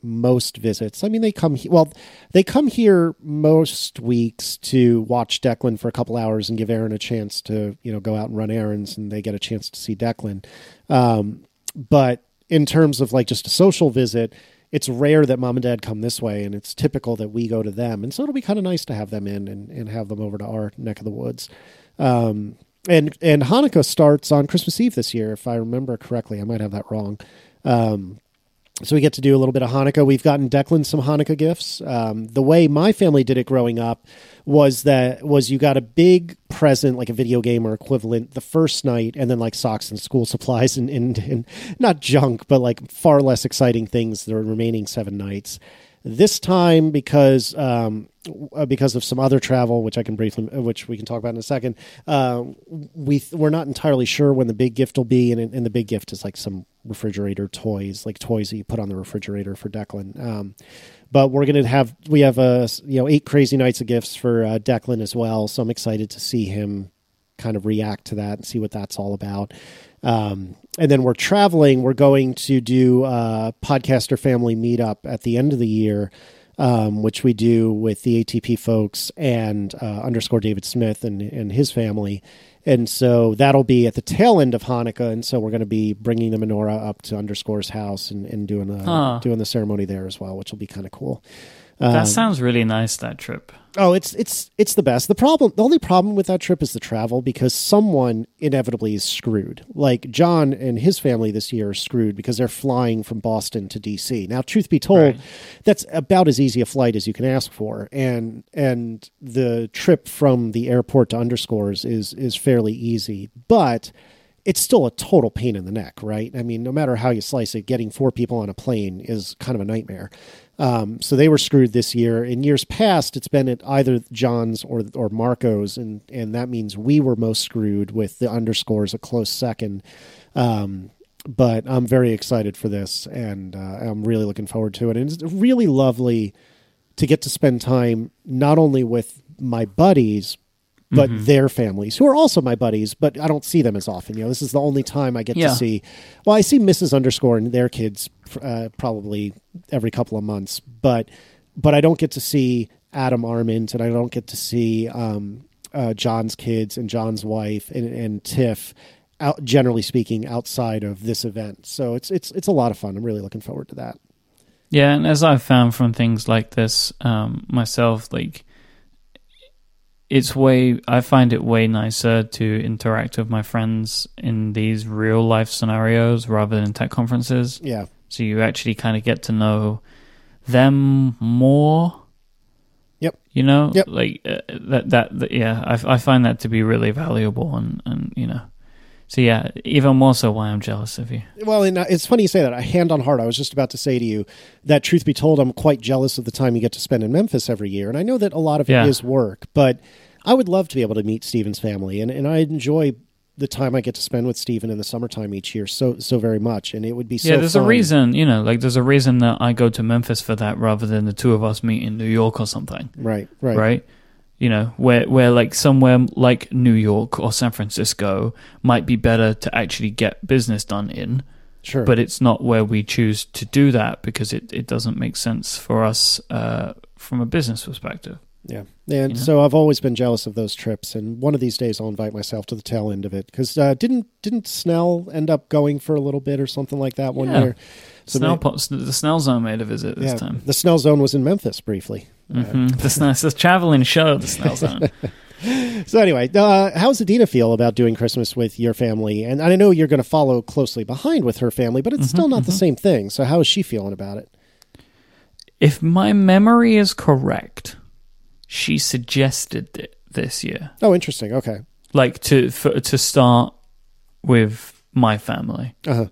most visits. I mean they come he- well they come here most weeks to watch declan for a couple hours and give erin a chance to you know go out and run errands and they get a chance to see declan. Um, but in terms of like just a social visit it's rare that mom and dad come this way and it's typical that we go to them. And so it'll be kind of nice to have them in and, and have them over to our neck of the woods. Um, and and hanukkah starts on christmas eve this year if i remember correctly. I might have that wrong. Um, so we get to do a little bit of Hanukkah. We've gotten Declan some Hanukkah gifts. Um, the way my family did it growing up was that was you got a big present, like a video game or equivalent, the first night, and then like socks and school supplies and, and, and not junk, but like far less exciting things the remaining seven nights. This time, because um, because of some other travel, which I can briefly, uh, which we can talk about in a second, uh, we we're not entirely sure when the big gift will be, and, and the big gift is like some refrigerator toys, like toys that you put on the refrigerator for Declan. Um, but we're gonna have we have a you know eight crazy nights of gifts for uh, Declan as well, so I'm excited to see him kind of react to that and see what that's all about. Um, and then we're traveling. We're going to do a podcaster family meetup at the end of the year um, which we do with the ATP folks and uh, underscore David Smith and, and his family. And so that'll be at the tail end of Hanukkah, and so we're going to be bringing the menorah up to Underscore's house and, and doing the Huh. doing the ceremony there as well, which will be kind of cool. Um, that sounds really nice. That trip. Oh, it's it's it's the best. The problem, the only problem with that trip is the travel because someone inevitably is screwed. Like John and his family this year are screwed because they're flying from Boston to DC. Now, truth be told, Right. that's about as easy a flight as you can ask for, and and the trip from the airport to Underscores is is fairly easy, but it's still a total pain in the neck, right? I mean, no matter how you slice it, getting four people on a plane is kind of a nightmare. Um, so they were screwed this year. In years past, it's been at either John's or or Marco's, and and that means we were most screwed with the underscores a close second. Um, but I'm very excited for this, and uh, I'm really looking forward to it. And it's really lovely to get to spend time not only with my buddies but their families who are also my buddies but i don't see them as often. You know this is the only time i get Yeah. to see well i see mrs underscore and their kids uh, probably every couple of months but but i don't get to see adam arment and i don't get to see um, uh, john's kids and john's wife and, and tiff out generally speaking outside of this event. So it's it's it's a lot of fun. I'm really looking forward to that. Yeah, and as I've found from things like this um, myself, like it's way I find it way nicer to interact with my friends in these real life scenarios rather than tech conferences. yeah So you actually kind of get to know them more. Yep. You know, Yep. like uh, that, that. That yeah, I, I find that to be really valuable, and and you know, so yeah, even more so why I'm jealous of you. Well, and uh, it's funny you say that. I hand on heart, I was just about to say to you that, truth be told, I'm quite jealous of the time you get to spend in Memphis every year, and I know that a lot of Yeah. it is work. But I would love to be able to meet Stephen's family, and, and I enjoy the time I get to spend with Steven in the summertime each year so so very much, and it would be so. yeah, there's fun. a reason, you know, like there's a reason that I go to Memphis for that rather than the two of us meet in New York or something, right? Right. right? You know, where where like somewhere like New York or San Francisco might be better to actually get business done in. Sure. but it's not where we choose to do that because it, it doesn't make sense for us uh, from a business perspective. Yeah, and You know? so I've always been jealous of those trips, and one of these days I'll invite myself to the tail end of it because uh, didn't didn't Snell end up going for a little bit or something like that one Yeah. year? So Snell may- pops, the Snell Zone made a visit this yeah, time. the Snell Zone was in Memphis briefly. hmm The, Snell, it's a traveling show, the Snell Zone. So anyway, uh, how's Adina feel about doing Christmas with your family? And I know you're going to follow closely behind with her family, but it's still not the same thing. So how is she feeling about it? if my memory is correct, she suggested it this year, Oh, interesting. Okay. like to for, to start with my family. Uh huh.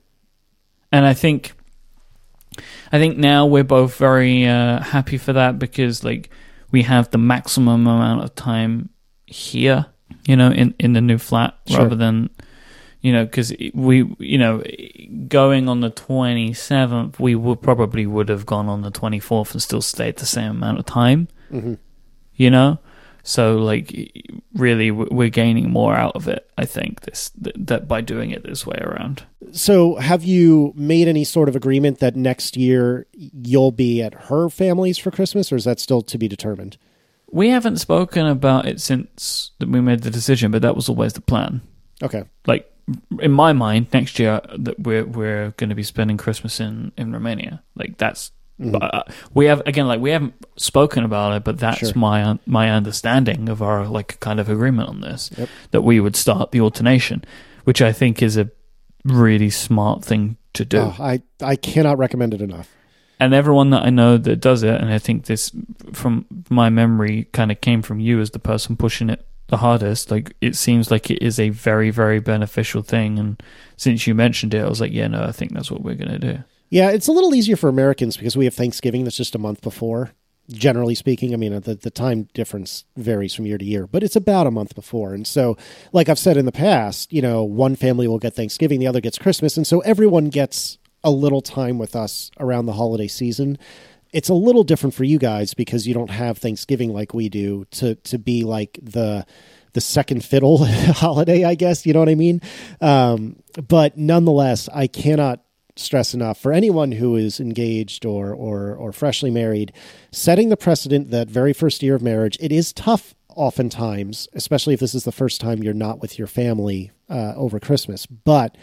and I think I think now we're both very uh, happy for that because like we have the maximum amount of time here, you know, in in the new flat Sure. rather than you know because we you know going on the 27th we would probably would have gone on the 24th and still stayed the same amount of time hmm you know so like really we- we're gaining more out of it i think this that by doing it this way around So have you made any sort of agreement that next year you'll be at her family's for Christmas, or is that still to be determined? We haven't spoken about it since that we made the decision, but that was always the plan. Okay. Like in my mind, next year that we're we're going to be spending Christmas in in Romania. Like that's uh, we have again like we haven't spoken about it, but that's Sure. my un- my understanding of our like kind of agreement on this Yep. that we would start the alternation, which I think is a really smart thing to do. Oh, I I cannot recommend it enough. and everyone that I know that does it, and I think this from my memory kind of came from you as the person pushing it the hardest. Like it seems like it is a very, very beneficial thing. And since you mentioned it, I was like, yeah, no, I think that's what we're gonna do. Yeah, it's a little easier for Americans because we have Thanksgiving that's just a month before. Generally speaking, I mean the the time difference varies from year to year, but it's about a month before. And so, like I've said in the past, you know, one family will get Thanksgiving, the other gets Christmas, and so everyone gets a little time with us around the holiday season. It's a little different for you guys because you don't have Thanksgiving like we do to to be like the the second fiddle holiday, I guess. You know what I mean? Um, but nonetheless, I cannot stress enough for anyone who is engaged or or or freshly married, setting the precedent that very first year of marriage, it is tough oftentimes, especially if this is the first time you're not with your family uh, over Christmas. But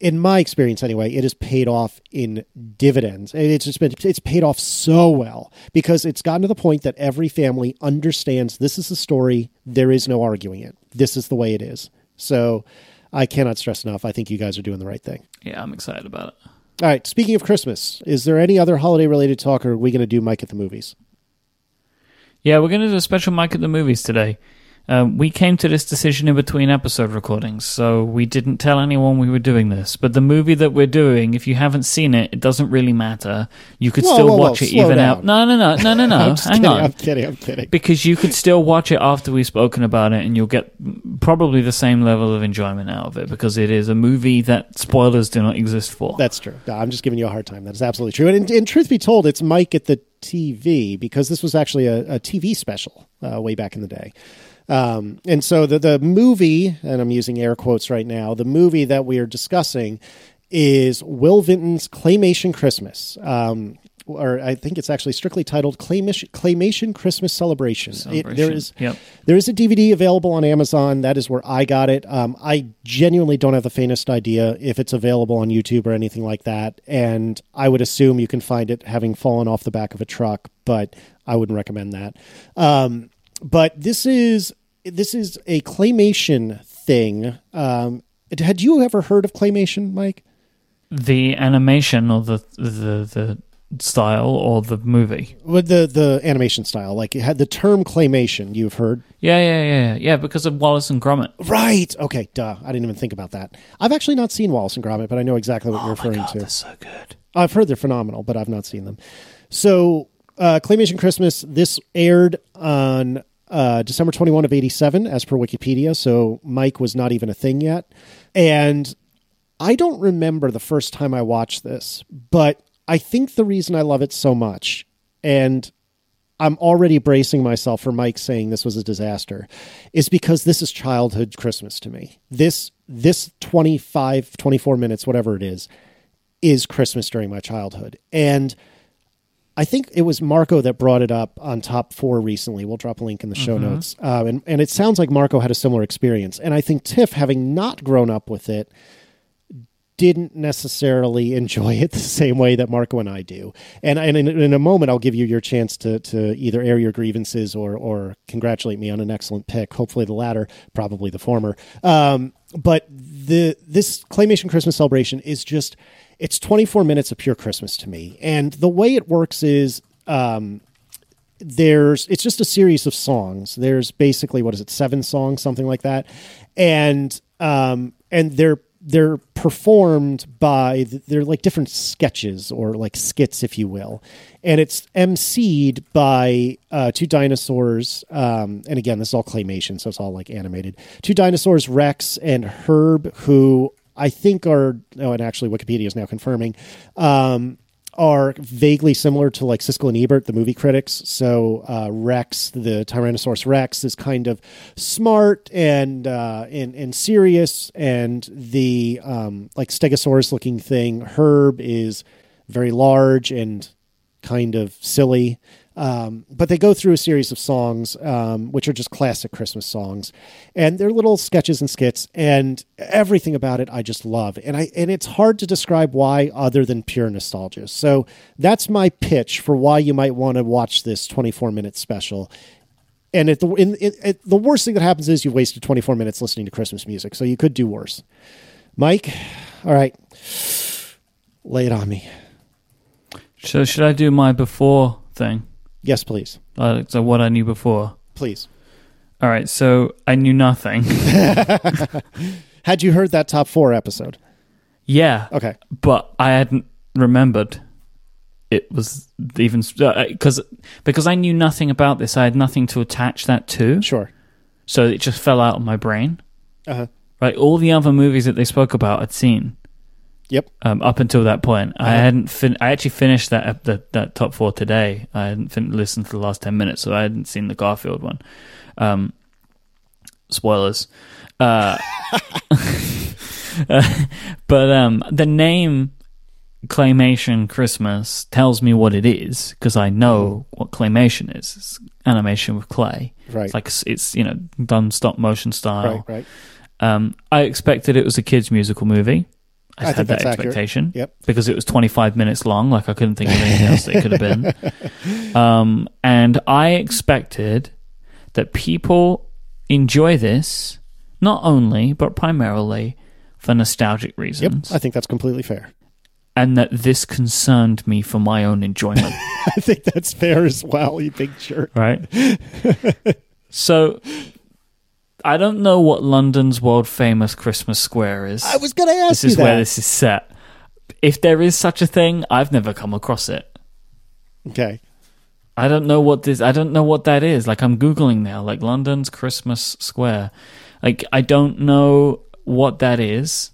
in my experience anyway, it has paid off in dividends. It's just been it's paid off so well because it's gotten to the point that every family understands this is the story. There is no arguing it. This is the way it is. So I cannot stress enough. I think you guys are doing the right thing. Yeah, I'm excited about it. All right. Speaking of Christmas, is there any other holiday related talk, or are we going to do Myke at the movies? Yeah, we're going to do a special Myke at the movies today. Um, we came to this decision in between episode recordings, so we didn't tell anyone we were doing this. But the movie that we're doing, if you haven't seen it, it doesn't really matter. You could Whoa, still whoa, whoa, watch it even down. out. No, no, no, no, no, no. Hang kidding. on. I'm kidding. I'm kidding. because you could still watch it after we've spoken about it and you'll get probably the same level of enjoyment out of it because it is a movie that spoilers do not exist for. That's true. No, I'm just giving you a hard time. That is absolutely true. And, and truth be told, it's Myke at the TV because this was actually a, a TV special uh, way back in the day. Um, and so the the movie, and I'm using air quotes right now, the movie that we are discussing is Will Vinton's Claymation Christmas. Um, or I think it's actually strictly titled Claymation, Claymation Christmas Celebration. It- there Celebration. is Yep. there is a DVD available on Amazon. That is where I got it. Um, I genuinely don't have the faintest idea if it's available on YouTube or anything like that. And I would assume you can find it having fallen off the back of a truck, but I wouldn't recommend that. Um, but this is this is a claymation thing. Um, had you ever heard of claymation, Myke? The animation or the the the style or the movie. With the the animation style, like it had the term claymation. You've heard, Yeah, yeah, yeah, yeah. Yeah, because of Wallace and Gromit. right? Okay, duh. I didn't even think about that. I've actually not seen Wallace and Gromit, but I know exactly what you're referring to. that's so good. I've heard they're phenomenal, but I've not seen them. So, uh, Claymation Christmas, this aired on uh, December 21 of 87, as per Wikipedia. So, Myke was not even a thing yet. And I don't remember the first time I watched this, but I think the reason I love it so much, and I'm already bracing myself for Myke saying this was a disaster, is because this is childhood Christmas to me. This this 25, 24 minutes, whatever it is, is Christmas during my childhood. And I think it was Marco that brought it up on top four recently. We'll drop a link in the show notes. Um, and, and it sounds like Marco had a similar experience. And I think Tiff, having not grown up with it, didn't necessarily enjoy it the same way that Marco and I do. And, and in, in a moment, I'll give you your chance to, to either air your grievances or, or congratulate me on an excellent pick. Hopefully the latter, probably the former. Um, but the this claymation Christmas celebration is just it's 24 minutes of pure Christmas to me. And the way it works is um, there's it's just a series of songs. There's basically what is it, seven songs, something like that, and um, and they're they're performed by they're like different sketches or like skits, if you will, and it's emceed by uh, two dinosaurs. Um, and again, this is all claymation, so it's all like animated. Two dinosaurs, Rex and Herb, who I think are oh, and actually Wikipedia is now confirming. Um, are vaguely similar to like Siskel and Ebert, the movie critics. So uh, Rex, the Tyrannosaurus Rex, is kind of smart and uh, and and serious, and the um, like Stegosaurus looking thing, Herb, is very large and kind of silly. Um, but they go through a series of songs, um, which are just classic Christmas songs, and they're little sketches and skits, and everything about it I just love. And I and it's hard to describe why other than pure nostalgia. So that's my pitch for why you might want to watch this 24 minute special. And the in, in, at the worst thing that happens is you've wasted 24 minutes listening to Christmas music, so you could do worse. Myke, all right, lay it on me. So should I do my before thing? Yes, please, Uh, so what I knew before. please. All right, so I knew nothing. Had you heard that top four episode? yeah, Okay. but I hadn't remembered it was even because because I knew nothing about this. I had nothing to attach that to, Sure. so it just fell out of my brain. Uh huh. Right, all the other movies that they spoke about, I'd seen. Yep. Um, up until that point, I Uh-huh. hadn't. Fin- I actually finished that, ep- that that top four today. I hadn't fin- listened to the last ten minutes, so I hadn't seen the Garfield one. Um, spoilers, uh, but um, the name claymation Christmas tells me what it is because I know what claymation is. It's animation with clay. Right. It's like it's you know done stop motion style. right, right. Um, I expected it was a kids musical movie. I, I had that that's accurate. expectation. Yep. Because it was 25 minutes long. Like I couldn't think of anything else that it could have been. Um, and I expected that people enjoy this not only but primarily for nostalgic Yep, reasons, I think that's completely fair. and that this concerned me for my own enjoyment. I think that's fair as well, you big jerk. right? so I don't know what London's world famous Christmas Square is. I was going to ask this you is that. where this is set. If there is such a thing, I've never come across it. Okay. I don't know what this. I don't know what that is. Like I'm googling now, like London's Christmas Square. Like I don't know what that is.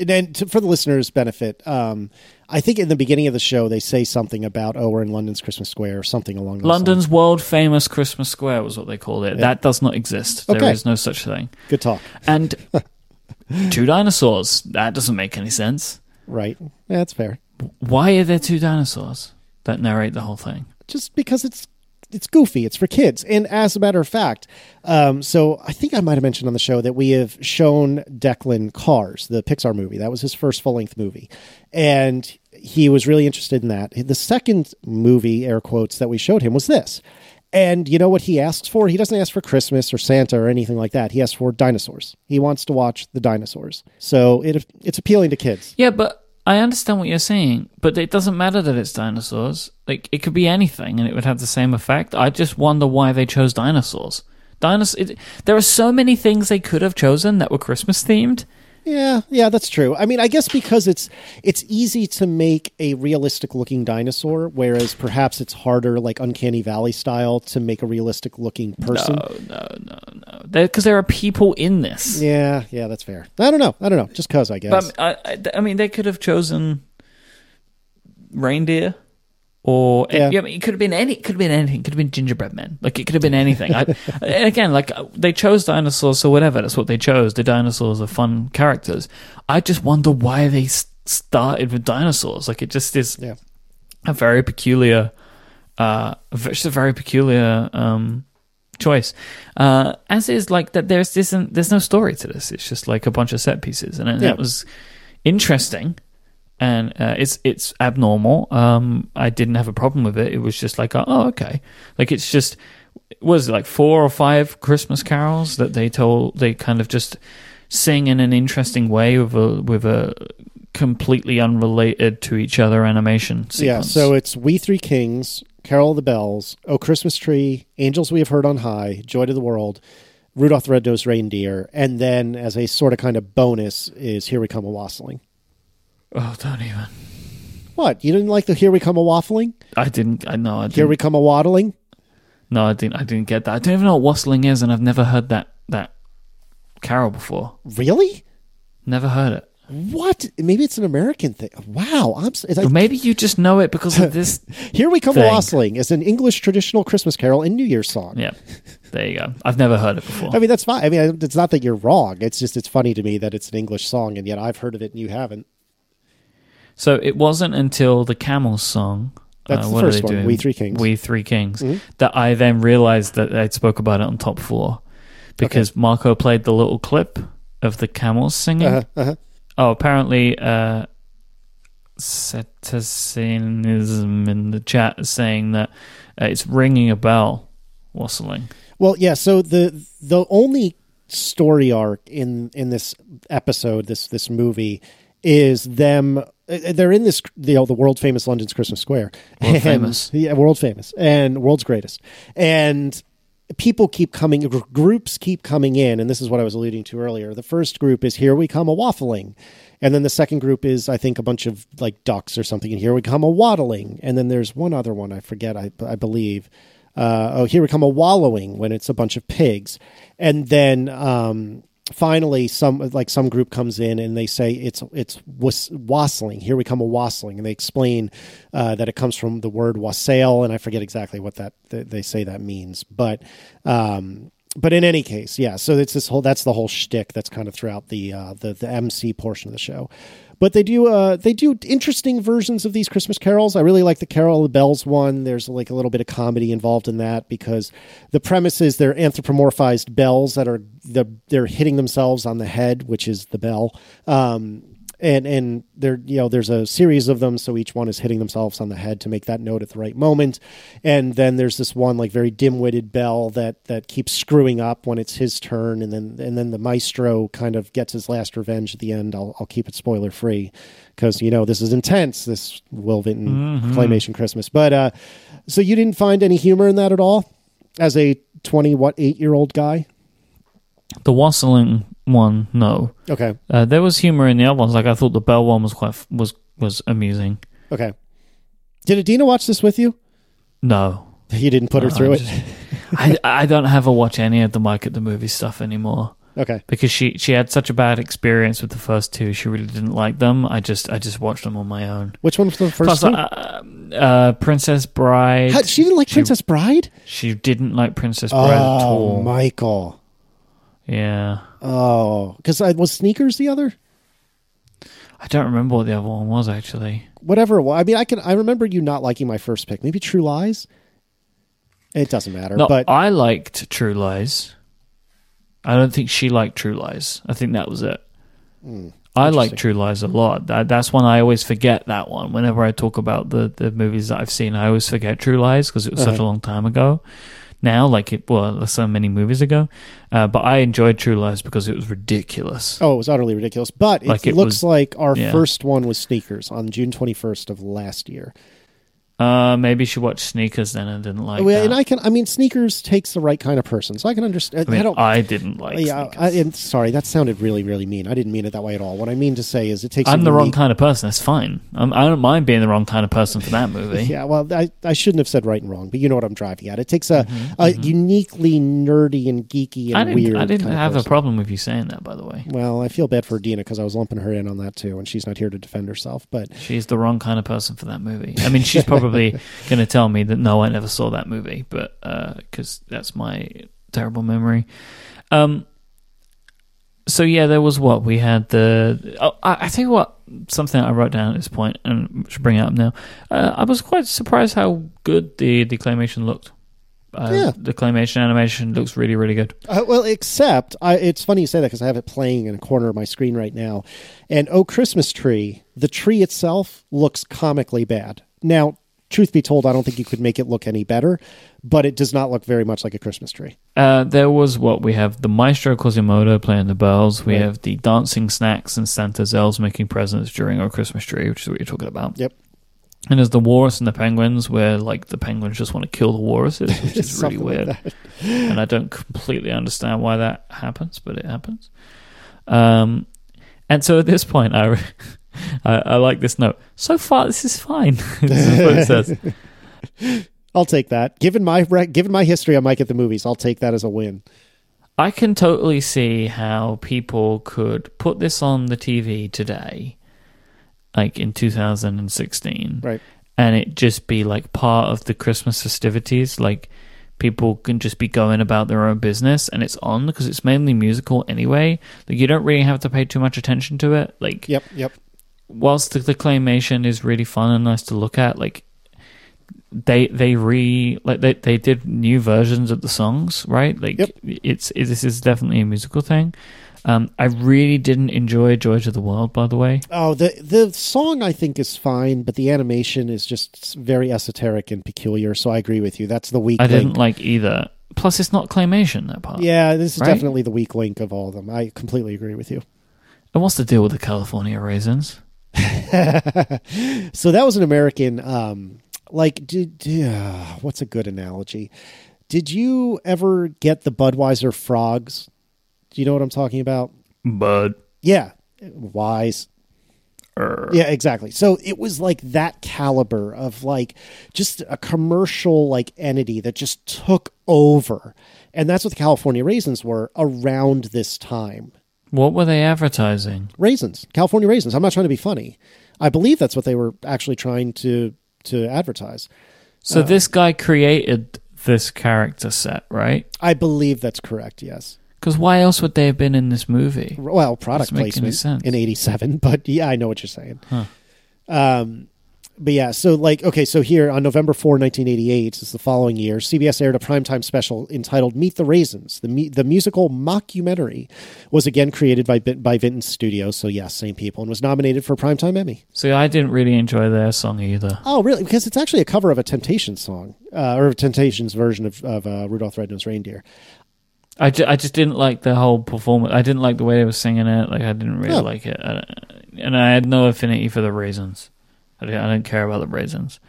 And then to, for the listeners' benefit, um, I think in the beginning of the show they say something about oh we're in London's Christmas Square or something along those London's lines. world famous Christmas Square was what they called it. That does not exist. There is no such thing. Good talk, And two dinosaurs. That doesn't make any sense. right? Yeah, that's fair. Why are there two dinosaurs that narrate the whole thing? Just because it's it's goofy, it's for kids. And as a matter of fact, um, so I think I might have mentioned on the show that we have shown Declan Cars, the Pixar movie. That was his first full length movie, and he was really interested in that. The second movie, air quotes, that we showed him was this. And you know what he asks for? He doesn't ask for Christmas or Santa or anything like that. He asks for dinosaurs. He wants to watch the dinosaurs. So it it's appealing to kids. Yeah, but I understand what you're saying, but it doesn't matter that it's dinosaurs. Like it could be anything, and it would have the same effect. I just wonder why they chose dinosaurs. Dinos- it, there are so many things they could have chosen that were Christmas themed. Yeah, yeah, that's true. I mean, I guess because it's it's easy to make a realistic looking dinosaur, whereas perhaps it's harder, like Uncanny Valley style, to make a realistic looking person. No, no, no, no. Because there are people in this. Yeah, yeah, that's fair. I don't know. I don't know. Just cause I guess. But I, I, I mean, they could have chosen reindeer, or Yeah. I mean, it could have been any. It could have been anything. It could have been gingerbread men. Like it could have been anything. I, and again, like they chose dinosaurs, so whatever. That's what they chose. The dinosaurs are fun characters. I just wonder why they started with dinosaurs. Like it just is yeah, a very peculiar, uh, just a very peculiar um, choice. Uh, as is like that. There's this. There's no story to this. It's just like a bunch of set pieces, and it, Yeah. that was interesting. And uh, it's it's abnormal. Um, I didn't have a problem with it. It was just like, oh, okay. Like it's just was it like four or five Christmas carols that they told. They kind of just sing in an interesting way with a with a completely unrelated to each other animation sequence. yeah. So it's We Three Kings, Carol of the Bells, Oh Christmas Tree, Angels We Have Heard on High, Joy to the World, Rudolph the Red-Nosed Reindeer, and then as a sort of kind of bonus is Here We Come a Wassailing. Oh, don't even. What? You didn't like the Here We Come a Waffling? I didn't. I know. I Here. We Come a Waddling? no, I didn't. I didn't get that. I don't even know what wassailing is, and I've never heard that that carol before. Really? Never heard it. What? Maybe it's an American thing. Wow. I'm. s- It's Or maybe you just know it because of this. Here We Come. Wassailing is an English traditional Christmas carol and New Year's song. yeah, there you go. I've never heard it before. I mean, that's fine. I mean, it's not that you're wrong. It's just it's funny to me that it's an English song, and yet I've heard of it and you haven't. So it wasn't until the Camels song. That's uh, the first they one, doing? We Three Kings. Mm-hmm. We Three Kings. That I then realized that they spoke about it on top four because Marco played the little clip of the camels singing. Uh-huh, uh-huh. Oh, apparently, uh, Ceticism in the chat is saying that uh, it's ringing a bell, wassailing. Well, yeah. So the the only story arc in in this episode, this this movie, is them. Uh, They're in this the the world famous London's Christmas Square. World And- famous. yeah, world famous, and world's greatest. And people keep coming, gr- groups keep coming in, and this is what I was alluding to earlier. The first group is here we come a waffling, and then the second group is I think a bunch of like ducks or something, and here we come a waddling, and then there's one other one I forget, I I believe. Uh, oh, here we come a wallowing when it's a bunch of pigs, and then um, finally some like some group comes in and they say it's it's was, wassailing. Here we come a wassailing, and they explain uh, that it comes from the word wassail, and I forget exactly what that th- they say that means, but um, but in any case, yeah. So it's this whole that's the whole shtick that's kind of throughout the uh, the the MC portion of the show. But they do uh, they do interesting versions of these Christmas carols. I really like the Carol of the Bells one. There's like a little bit of comedy involved in that because the premise is they're anthropomorphized bells that are the they're hitting themselves on the head, which is the bell. Um, and and there you know there's a series of them so each one is hitting themselves on the head to make that note at the right moment. And then there's this one like very dim-witted bell that that keeps screwing up when it's his turn and then and then the maestro kind of gets his last revenge at the end. I'll, I'll keep it spoiler free because you know this is intense this will vinton Mm-hmm. claymation christmas. But uh so you didn't find any humor in that at all as a 20 what 8 year old guy The wassailing one, no. okay Uh, there was humor in the other ones. Like I thought the Bell one was quite f- was was amusing. okay did adina watch this with you No, you didn't put her through it I I don't have her watch any of the Myke at the movie stuff anymore okay because she she had such a bad experience with the first two. She really didn't like them. I just I just watched them on my own. which one was the first Plus, two? uh, uh, Princess Bride. How- she didn't like Princess Bride. She didn't like Princess Bride at Oh, all. Michael. Yeah, Oh, because I was sneakers the other. I don't remember what the other one was actually. Whatever. it wa- I mean, I can. I remember you not liking my first pick. Maybe True Lies. It doesn't matter. No, but I liked True Lies. I don't think she liked True Lies. I think that was it. Hmm, I like. True Lies a lot. That, that's one I always forget. That one. Whenever I talk about the, the movies that I've seen, I always forget True Lies because it was such Uh-huh. a long time ago. Now, like it, well, so many movies ago. Uh, but I enjoyed True Lies because it was ridiculous. oh, it was utterly ridiculous. But it, Like, it looks was- like our yeah. first one was sneakers on June twenty first of last year. Uh, maybe she watched Sneakers then and didn't like well, that. and I can. I mean, sneakers takes the right kind of person, so I can understand. I mean, don't. I didn't like yeah, Sneakers. I, sorry, that sounded really, really mean. I didn't mean it that way at all. What I mean to say is, it takes. I'm the wrong kind of person. That's fine. I'm, I don't mind being the wrong kind of person for that movie. Yeah, well, I, I shouldn't have said right and wrong, but you know what I'm driving at. It takes a, Mm-hmm, a uniquely nerdy and geeky and I didn't. weird. I didn't have a problem with you saying that, by the way. Well, I feel bad for Dina because I was lumping her in on that too, and she's not here to defend herself. But She's the wrong kind of person for that movie. I mean, she's probably going to tell me that no, I never saw that movie, but because that's my terrible memory. Um. So yeah, there was what we had the. Oh, I, I tell you what, something I wrote down at this point and should bring it up now. Uh, I was quite surprised how good the the claymation looked. Uh, Yeah. the claymation animation looks really, really good. uh, well, except I, it's funny you say that because I have it playing in a corner of my screen right now, and oh Christmas tree, the tree itself looks comically bad. Now, truth be told, I don't think you could make it look any better, but it does not look very much like a Christmas tree. Uh, there was what we have the Maestro Quasimodo playing the bells. We Right. have the dancing snacks and Santa's elves making presents during our Christmas tree, which is what you're talking about. Yep. And there's the walrus and the penguins, where like the penguins just want to kill the walruses, which is really Something like weird. and I don't completely understand why that happens, but it happens. Um, and so at this point, I, I, I like this note. So far, this is fine. this is what it says. I'll take that. Given my given my history on Myke at the movies, I'll take that as a win. I can totally see how people could put this on the TV today, like in 2016, Right. and it just be like part of the Christmas festivities. Like people can just be going about their own business, and it's on because it's mainly musical anyway. Like you don't really have to pay too much attention to it. Like Yep. Yep. Whilst the, the claymation is really fun and nice to look at, like they they re like they they did new versions of the songs, right? Like Yep. it's it, this is definitely a musical thing. Um, I really didn't enjoy Joy to the World, by the way. Oh, the the song I think is fine, but the animation is just very esoteric and peculiar. So I agree with you. That's the weak I link. didn't like either. Plus, it's not claymation that part. yeah, this is Right? definitely the weak link of all of them. I completely agree with you. And what's the deal with the California raisins? so that was an American. Um, like, did uh, what's a good analogy? Did you ever get the Budweiser frogs? Do you know what I'm talking about? Bud. Yeah, wise. Er. Yeah, exactly. So it was like that caliber of like just a commercial like entity that just took over. And that's what the California raisins were around this time. What were they advertising? Raisins, California raisins. I'm not trying to be funny. I believe that's what they were actually trying to to advertise. So Uh, this guy created this character set, right? I believe that's correct. Yes. Because why else would they have been in this movie? Well, product Doesn't placement sense. in '87, but yeah, I know what you're saying. Huh. Um, but yeah, so like, okay, so here on November 4, 1988, is the following year, CBS aired a primetime special entitled Meet the Raisins. The, the musical mockumentary was again created by, by Vinton Studios, so yes, same people, and was nominated for a primetime Emmy. See, I didn't really enjoy their song either. Oh, really? Because it's actually a cover of a Temptations song, uh, or a Temptations version of, of uh, Rudolph Red-Nosed Reindeer. I, ju- I just didn't like the whole performance. I didn't like the way they were singing it. Like I didn't really Oh. like it, I, and I had no affinity for the raisins. I don't, I didn't care about the raisins.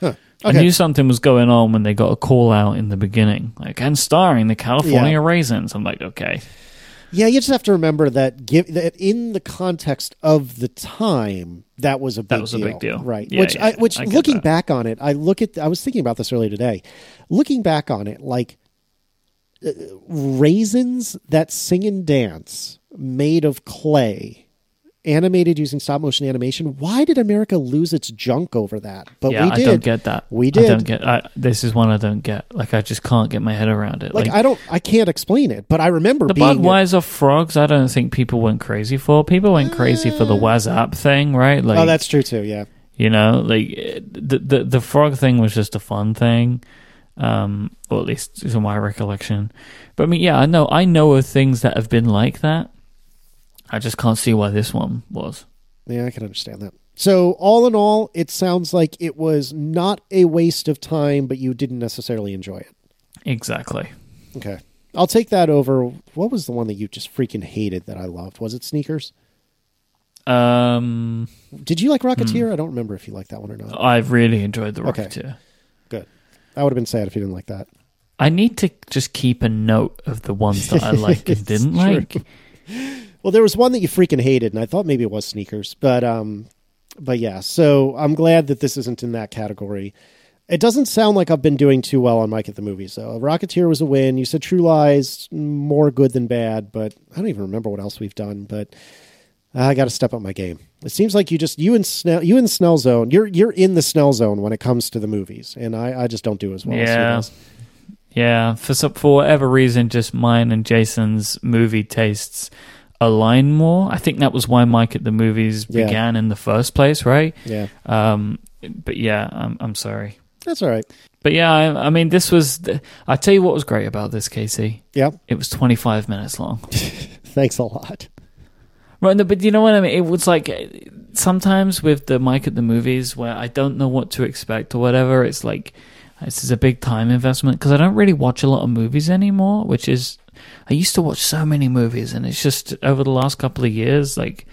Huh. I knew something was going on when they got a call out in the beginning, like and starring the California Yeah. raisins. I'm like, okay, Yeah, you just have to remember that give that in the context of the time, that was a big That was a deal. big deal. right? Yeah, which yeah, I, which I looking that. back on it, I look at I was thinking about this earlier today. Looking back on it, like uh, raisins that sing and dance made of clay, animated using stop motion animation. Why did America lose its junk over that? But yeah, we I don't get that. We did. I don't get. I, this is one I don't get. Like I just can't get my head around it. like, Like, I don't, I can't explain it, but I remember the being Budweiser frogs. I don't think people went crazy for. People went crazy for the Whassup thing, right? Like, oh, that's true too. Yeah, You know, like the the the frog thing was just a fun thing, um, or at least to my recollection. But I mean, yeah, I know I know of things that have been like that. I just can't see why this one was. Yeah, I can understand that. So, all in all, it sounds like it was not a waste of time, but you didn't necessarily enjoy it. Exactly. Okay. I'll take that over. What was the one that you just freaking hated that I loved? Was it Sneakers? Um, Did you like Rocketeer? Hmm. I don't remember if you liked that one or not. I've really enjoyed the Okay. Rocketeer. Good. I would have been sad if you didn't like that. I need to just keep a note of the ones that I like and didn't true. like. Well, there was one that you freaking hated, and I thought maybe it was Sneakers, but um, but yeah. So I'm glad that this isn't in that category. It doesn't sound like I've been doing too well on Myke at the movies, though. Rocketeer was a win. You said True Lies more good than bad, but I don't even remember what else we've done. But I got to step up my game. It seems like you just you and Snell you and Snell zone. You're you're in the Snell zone when it comes to the movies, and I, I just don't do as well. as Yeah. does. Yeah, for some, for whatever reason, just mine and Jason's movie tastes align more. I think that was why Myke at the movies Yeah. began in the first place, right? yeah, Um, but yeah, I'm I'm sorry. that's all right. But yeah, I, I mean, this was. The, I tell you what was great about this, Casey. Yeah, It was 25 minutes long. thanks a lot. Right, no, but you know what I mean? It was like sometimes with the Myke at the movies where I don't know what to expect or whatever, it's like this is a big time investment because I don't really watch a lot of movies anymore, which is I used to watch so many movies and it's just over the last couple of years like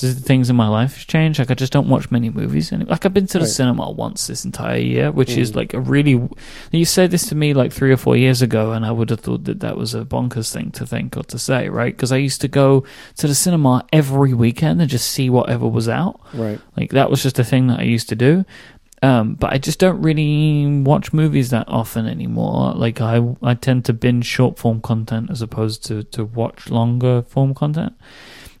just things in my life have changed. Like I just don't watch many movies and Like I've been to the Right. cinema once this entire year, which is Mm. like a really. You said this to me like three or four years ago, and I would have thought that that was a bonkers thing to think or to say, right? Because I used to go to the cinema every weekend and just see whatever was out. Right. Like that was just a thing that I used to do. Um, but I just don't really watch movies that often anymore. Like I, I tend to binge short form content as opposed to to watch longer form content.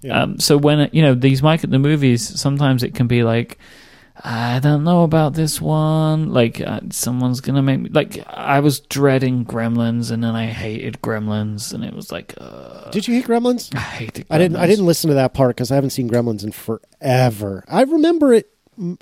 Yeah. Um, so when you know these Myke at the movies, sometimes it can be like, I don't know about this one. Like uh, someone's gonna make me like. I was dreading Gremlins, and then I hated Gremlins, and it was like, uh, Did you hate Gremlins? I hated. Gremlins. I didn't. I didn't listen to that part because I haven't seen Gremlins in forever. I remember it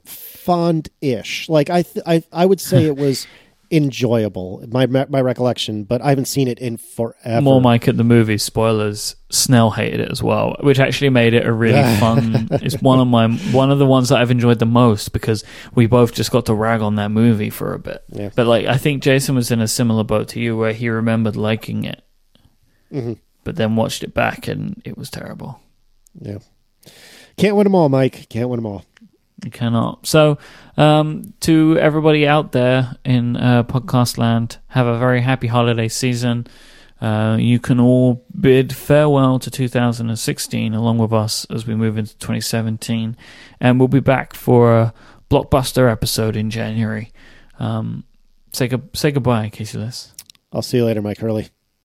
fond-ish. Like I, th- I, I would say it was enjoyable. My my recollection, but I haven't seen it in forever. More Myke at the movie Spoilers. Snell hated it as well, which actually made it a really fun. it's one of my one of the ones that I've enjoyed the most because we both just got to rag on that movie for a bit. Yeah. But like, I think Jason was in a similar boat to you, where he remembered liking it, Mhm. but then watched it back and it was terrible. Yeah. Can't win them all, Myke. Can't win them all. You cannot. So, um, to everybody out there in uh, podcast land, have a very happy holiday season. Uh, you can all bid farewell to 2016 along with us as we move into 2017. And we'll be back for a blockbuster episode in January. Um, say, go- say goodbye, Casey Liss. I'll see you later, Myke Hurley.